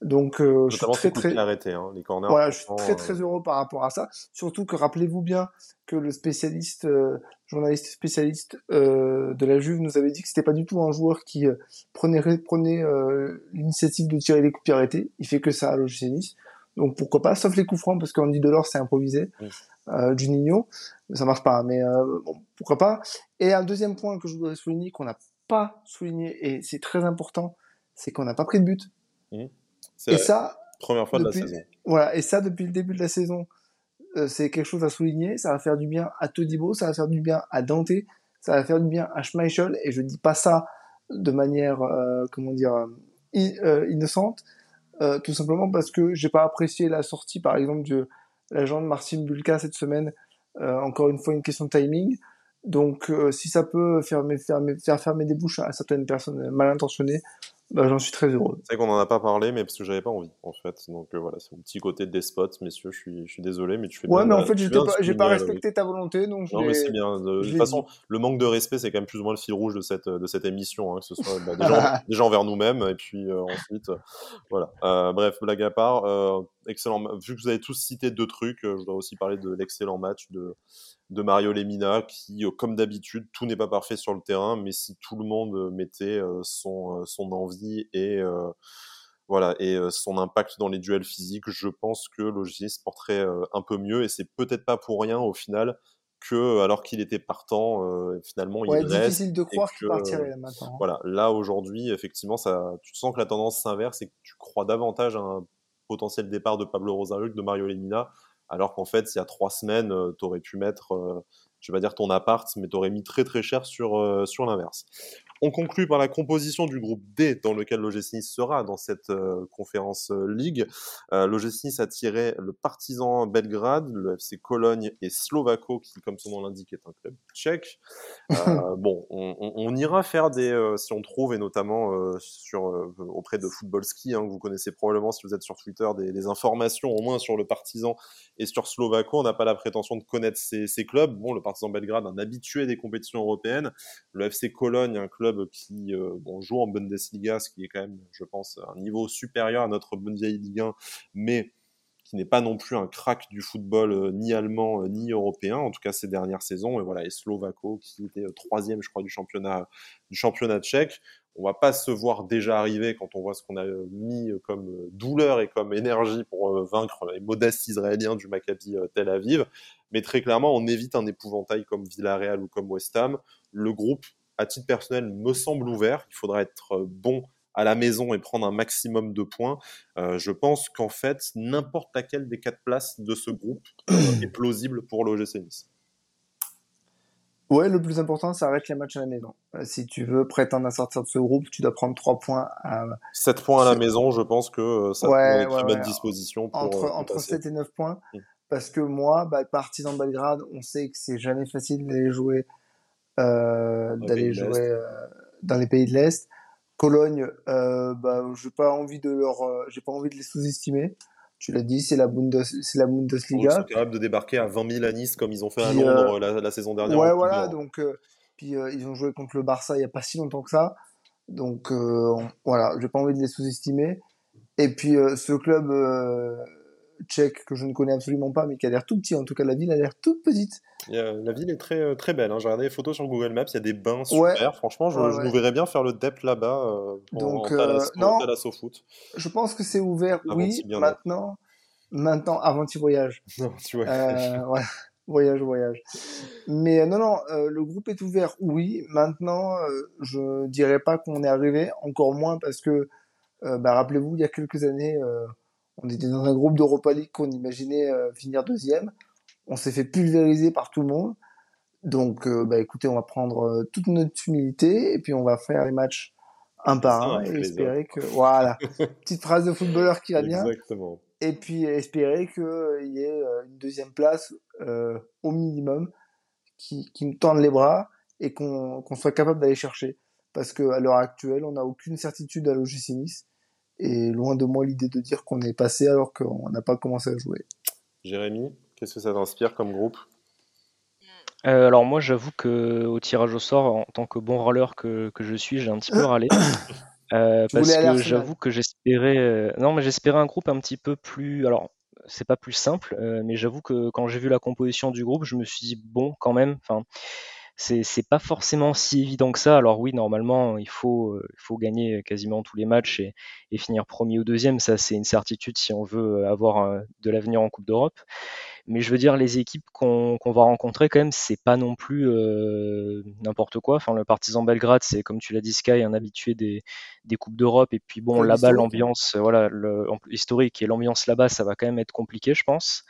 Donc, euh, je suis très très arrêté, hein, les corners. Voilà, je suis très très euh, heureux par rapport à ça. Surtout que rappelez-vous bien que le spécialiste, euh, journaliste spécialiste euh, de la Juve nous avait dit que c'était pas du tout un joueur qui prenait prenait l'initiative de tirer les coups arrêtés. Il fait que ça à l'OGC Nice. Donc pourquoi pas, sauf les coups francs parce qu'Andy Delors s'est improvisé, oui. Juninho. ça marche pas. Mais pourquoi pas Et un deuxième point que je voudrais souligner qu'on n'a pas souligné et c'est très important, c'est qu'on n'a pas pris de but. Et ça, première fois de la saison. Voilà, et ça depuis le début de la saison, c'est quelque chose à souligner. Ça va faire du bien à Todibo, ça va faire du bien à Dante, ça va faire du bien à Schmeichel. Et je dis pas ça de manière, comment dire, innocente. Euh, tout simplement parce que j'ai pas apprécié la sortie, par exemple, de l'agent de Marcin Bulka cette semaine. Euh, encore une fois, une question de timing. Donc, euh, si ça peut faire, faire fermer des bouches à certaines personnes mal intentionnées, bah, j'en suis très heureux. C'est vrai qu'on en a pas parlé, mais parce que j'avais pas envie, en fait. Donc euh, voilà, c'est mon petit côté des spots, messieurs. Je suis, je suis désolé, mais tu fais. Ouais, mais en fait, j'ai pas, pas respecté ta volonté, donc. Non, mais c'est bien. De, toute façon, le manque de respect, c'est quand même plus ou moins le fil rouge de cette, de cette émission, hein, que ce soit bah, déjà, déjà, envers nous-mêmes, et puis euh, ensuite, euh, voilà. bref, blague à part. Excellent. Vu que vous avez tous cité deux trucs, je voudrais aussi parler de l'excellent match de de Mario Lemina qui, euh, comme d'habitude, tout n'est pas parfait sur le terrain, mais si tout le monde euh, mettait euh, son, son envie et voilà et son impact dans les duels physiques, je pense que l'OGC se porterait un peu mieux et c'est peut-être pas pour rien au final que alors qu'il était partant, finalement il reste. difficile de croire qu'il partirait maintenant. Voilà, là aujourd'hui, effectivement, ça, tu sens que la tendance s'inverse et que tu crois davantage à un potentiel départ de Pablo Rosario de Mario Lemina alors qu'en fait, il y a trois semaines, euh, tu aurais pu mettre, euh, je vais dire ton appart, mais tu aurais mis très très cher sur, euh, sur l'inverse. On conclut par la composition du groupe D dans lequel l'OGC Nice sera dans cette euh, conférence euh, Ligue. Euh, L'OGC Nice a tiré le Partizan Belgrade, le FC Cologne et Slovako, qui, comme son nom l'indique, est un club tchèque. Euh, bon, on, on, on, ira faire des, si on trouve, et notamment sur auprès de Football Ski, hein, que vous connaissez probablement si vous êtes sur Twitter, des, des, informations au moins sur le Partizan et sur Slovako. On n'a pas la prétention de connaître ces, ces clubs. Bon, le Partizan Belgrade, un habitué des compétitions européennes. Le FC Cologne, un club qui euh, joue en Bundesliga, ce qui est quand même, je pense, un niveau supérieur à notre bonne vieille Ligue 1, mais qui n'est pas non plus un crack du football euh, ni allemand euh, ni européen, en tout cas ces dernières saisons. Et voilà, et Slovako qui était troisième, je crois, du championnat du championnat tchèque. On va pas se voir déjà arriver quand on voit ce qu'on a mis comme douleur et comme énergie pour vaincre les modestes Israéliens du Maccabi Tel Aviv. Mais très clairement, on évite un épouvantail comme Villarreal ou comme West Ham. Le groupe à titre personnel, me semble ouvert. Il faudra être euh, bon à la maison et prendre un maximum de points. Euh, je pense qu'en fait, n'importe laquelle des quatre places de ce groupe euh, est plausible pour l'OGC Nice. Ouais, le plus important, ça reste les matchs à la maison. si tu veux prétendre à sortir de ce groupe, tu dois prendre 3 points à... 7 points à la maison, je pense que ça ouais, peut être ouais, disposition pour, Entre, entre 7 et 9 points. Mm. Parce que moi, bah, Partisan Belgrade, on sait que c'est jamais facile d'aller jouer euh, d'aller jouer euh, dans les pays de l'Est. Cologne, euh, bah, j'ai pas envie de leur, j'ai pas envie de les sous-estimer. Tu l'as dit, c'est la, Bundes, la Bundesliga. Ils sont capables de débarquer à 20 000 à Nice comme ils ont fait à Londres la, saison dernière. Ouais, voilà. Donc, puis ils ont joué contre le Barça il y a pas si longtemps que ça. Donc voilà, j'ai pas envie de les sous-estimer. Et puis ce club tchèque que je ne connais absolument pas, mais qui a l'air tout petit. En tout cas, la ville a l'air toute petite. la ville est très, euh, très belle. Hein. J'ai regardé les photos sur Google Maps. Il y a des bains super. Franchement, je, nous verrais bien faire le dep là-bas. Euh, Donc, euh, non, foot. Je pense que c'est ouvert, oui. Maintenant, maintenant, avant tu voyages. Non, tu voyages. voyage, voyage. Mais non, non, le groupe est ouvert, oui. Maintenant, je dirais pas qu'on est arrivé, encore moins parce que, bah, rappelez-vous, il y a quelques années, on était dans un groupe d'Europa League qu'on imaginait euh, finir deuxième. On s'est fait pulvériser par tout le monde. Donc, euh, bah, écoutez, on va prendre euh, toute notre humilité et puis on va faire les matchs un par un et espérer que voilà petite phrase de footballeur qui va bien Exactement. et puis espérer qu'il y ait une deuxième place au minimum qui, qui nous tende les bras et qu'on soit capable d'aller chercher parce qu'à l'heure actuelle on n'a aucune certitude à l'OGC Nice et loin de moi l'idée de dire qu'on est passé alors qu'on n'a pas commencé à jouer. Jérémy, qu'est-ce que ça t'inspire comme groupe? Euh, alors moi j'avoue que au tirage au sort en tant que bon roller que, que je suis j'ai un petit peu râlé. Euh, parce que j'avoue que j'espérais euh, non mais j'espérais un groupe un petit peu plus alors c'est pas plus simple mais j'avoue que quand j'ai vu la composition du groupe je me suis dit bon quand même enfin c'est pas forcément si évident que ça. Alors oui, normalement, il faut, euh, il faut gagner quasiment tous les matchs et, et finir premier ou deuxième. Ça, c'est une certitude si on veut avoir de l'avenir en Coupe d'Europe. Mais je veux dire, les équipes qu'on va rencontrer, quand même, c'est pas non plus n'importe quoi. Enfin, le Partizan Belgrade, c'est comme tu l'as dit, Sky, un habitué des, des Coupes d'Europe. Et puis bon, là-bas, l'ambiance, voilà, le, historique et l'ambiance là-bas, ça va quand même être compliqué, je pense.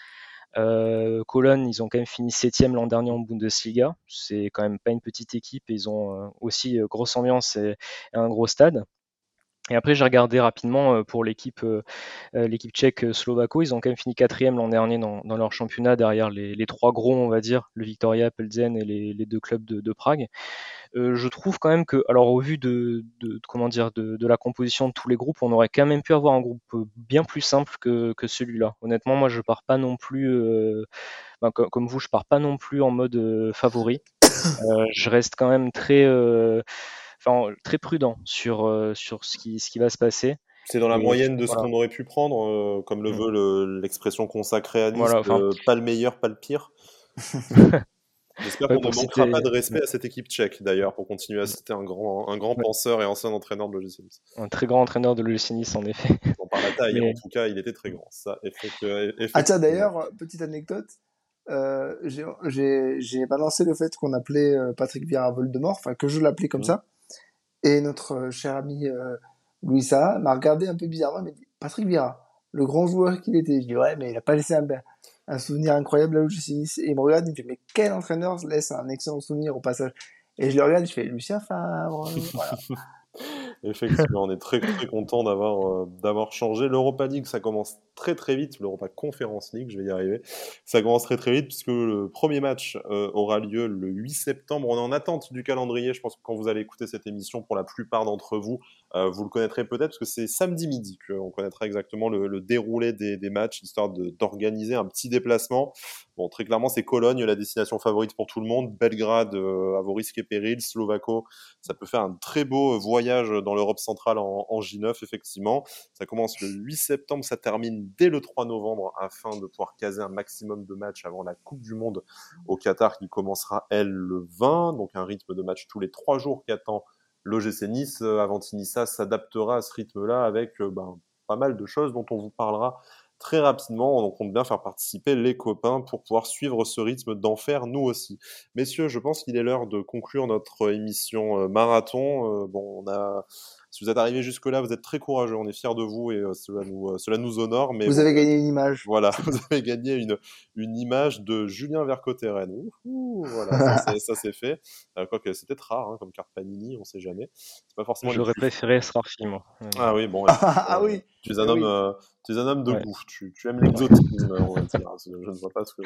Euh, Cologne, ils ont quand même fini septième l'an dernier en Bundesliga. C'est quand même pas une petite équipe. ils ont euh, aussi euh, grosse ambiance et, un gros stade. Et après, j'ai regardé rapidement pour l'équipe l'équipe tchèque Slovako. Ils ont quand même fini quatrième l'an dernier dans, leur championnat derrière les, trois gros, on va dire, le Victoria, Pelzen et les, deux clubs de Prague. Euh, je trouve quand même que, alors au vu de, comment dire, de, la composition de tous les groupes, on aurait quand même pu avoir un groupe euh, bien plus simple que, celui-là. Honnêtement, moi, je pars pas non plus, euh, ben, comme, vous, je pars pas non plus en mode favori. je reste quand même très, enfin, très prudent sur, sur ce, qui, ce qui va se passer. C'est dans la moyenne de ce qu'on aurait pu prendre, comme le mm. veut l'expression consacrée à Nice, pas le meilleur, pas le pire. J'espère qu'on ne manquera pas de respect à cette équipe tchèque, d'ailleurs, pour continuer à citer un grand, un grand penseur et ancien entraîneur de l'OGC Nice. Un très grand entraîneur de l'OGC Nice, en effet. par la taille, en tout cas, il était très grand. Ça, Ah tiens, d'ailleurs, petite anecdote, euh, j'ai balancé le fait qu'on appelait euh, Patrick Vieira Voldemort, enfin que je l'appelais comme mmh. ça, et notre euh, cher ami euh, Louis m'a regardé un peu bizarrement, mais dit Patrick Vieira, le grand joueur qu'il était. Je dis ouais, mais il a pas laissé un, un souvenir incroyable là où je suis. Et il me regarde, il me fait, mais quel entraîneur laisse un excellent souvenir au passage? Et je le regarde, je fais, Lucien Favre. voilà. Effectivement, on est très très content d'avoir euh, d'avoir changé. L'Europa League, ça commence très très vite. L'Europa Conference League, je vais y arriver. Ça commence très très vite puisque le premier match euh, aura lieu le 8 septembre. On est en attente du calendrier. Je pense que quand vous allez écouter cette émission, pour la plupart d'entre vous, vous le connaîtrez peut-être parce que c'est samedi midi qu'on connaîtra exactement le, déroulé des, des, matchs, histoire d'organiser un petit déplacement. Bon, très clairement, c'est Cologne, la destination favorite pour tout le monde. Belgrade, à vos risques et périls. Slovako, ça peut faire un très beau voyage dans l'Europe centrale en, J9, effectivement. Ça commence le 8 septembre, ça termine dès le 3 novembre afin de pouvoir caser un maximum de matchs avant la Coupe du Monde au Qatar qui commencera, elle, le 20. Donc un rythme de match tous les trois jours qu'attend l'OGC Nice. Avantinissa s'adaptera à ce rythme-là avec euh, ben, pas mal de choses dont on vous parlera très rapidement. On compte bien faire participer les copains pour pouvoir suivre ce rythme d'enfer, nous aussi. Messieurs, je pense qu'il est l'heure de conclure notre émission euh, marathon. Euh, bon, on a si vous êtes arrivé jusque-là, vous êtes très courageux. On est fiers de vous et euh, cela, nous, euh, cela nous honore. Mais vous avez gagné une image. Voilà, vous avez gagné une, une image de Julien Vercoteren. Voilà, ça c'est fait. Euh, Quoique c'était rare hein, comme carte Panini, on sait jamais. C'est pas forcément. J'aurais préféré rare film. Ah oui, bon. ah oui. Tu es un homme, tu es un homme de goût. Tu, tu aimes l'exotisme, on va dire. Je ne vois pas ce que,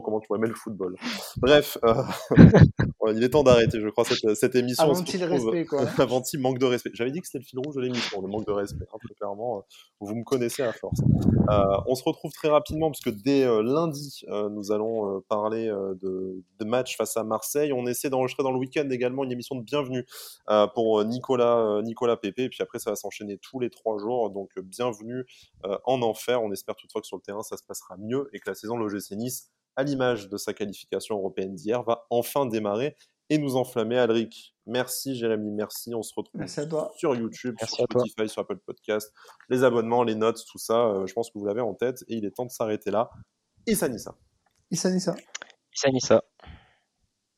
comment tu aimer le football. Bref, il est temps d'arrêter, je crois, cette, cette émission. Avant le respect, quoi. Avant manque de respect. J'avais dit que c'était le fil rouge de l'émission, le manque de respect, hein, très clairement. Euh, vous me connaissez à force. Euh, on se retrouve très rapidement, puisque dès euh, lundi, nous allons parler de, de matchs face à Marseille. On essaie d'enregistrer dans le week-end également une émission de bienvenue pour Nicolas, Nicolas Pépé. Et puis après, ça va s'enchaîner tous les trois jours. Donc, bienvenue en enfer. On espère toutefois que sur le terrain, ça se passera mieux et que la saison de l'OGC Nice à l'image de sa qualification européenne d'hier, va enfin démarrer et nous enflammer. Alric, merci Jérémy, merci. On se retrouve sur YouTube, sur Spotify, sur Apple Podcast. Les abonnements, les notes, tout ça, euh, je pense que vous l'avez en tête et il est temps de s'arrêter là. Issa Nissa. Issa Nissa. Issa Nissa.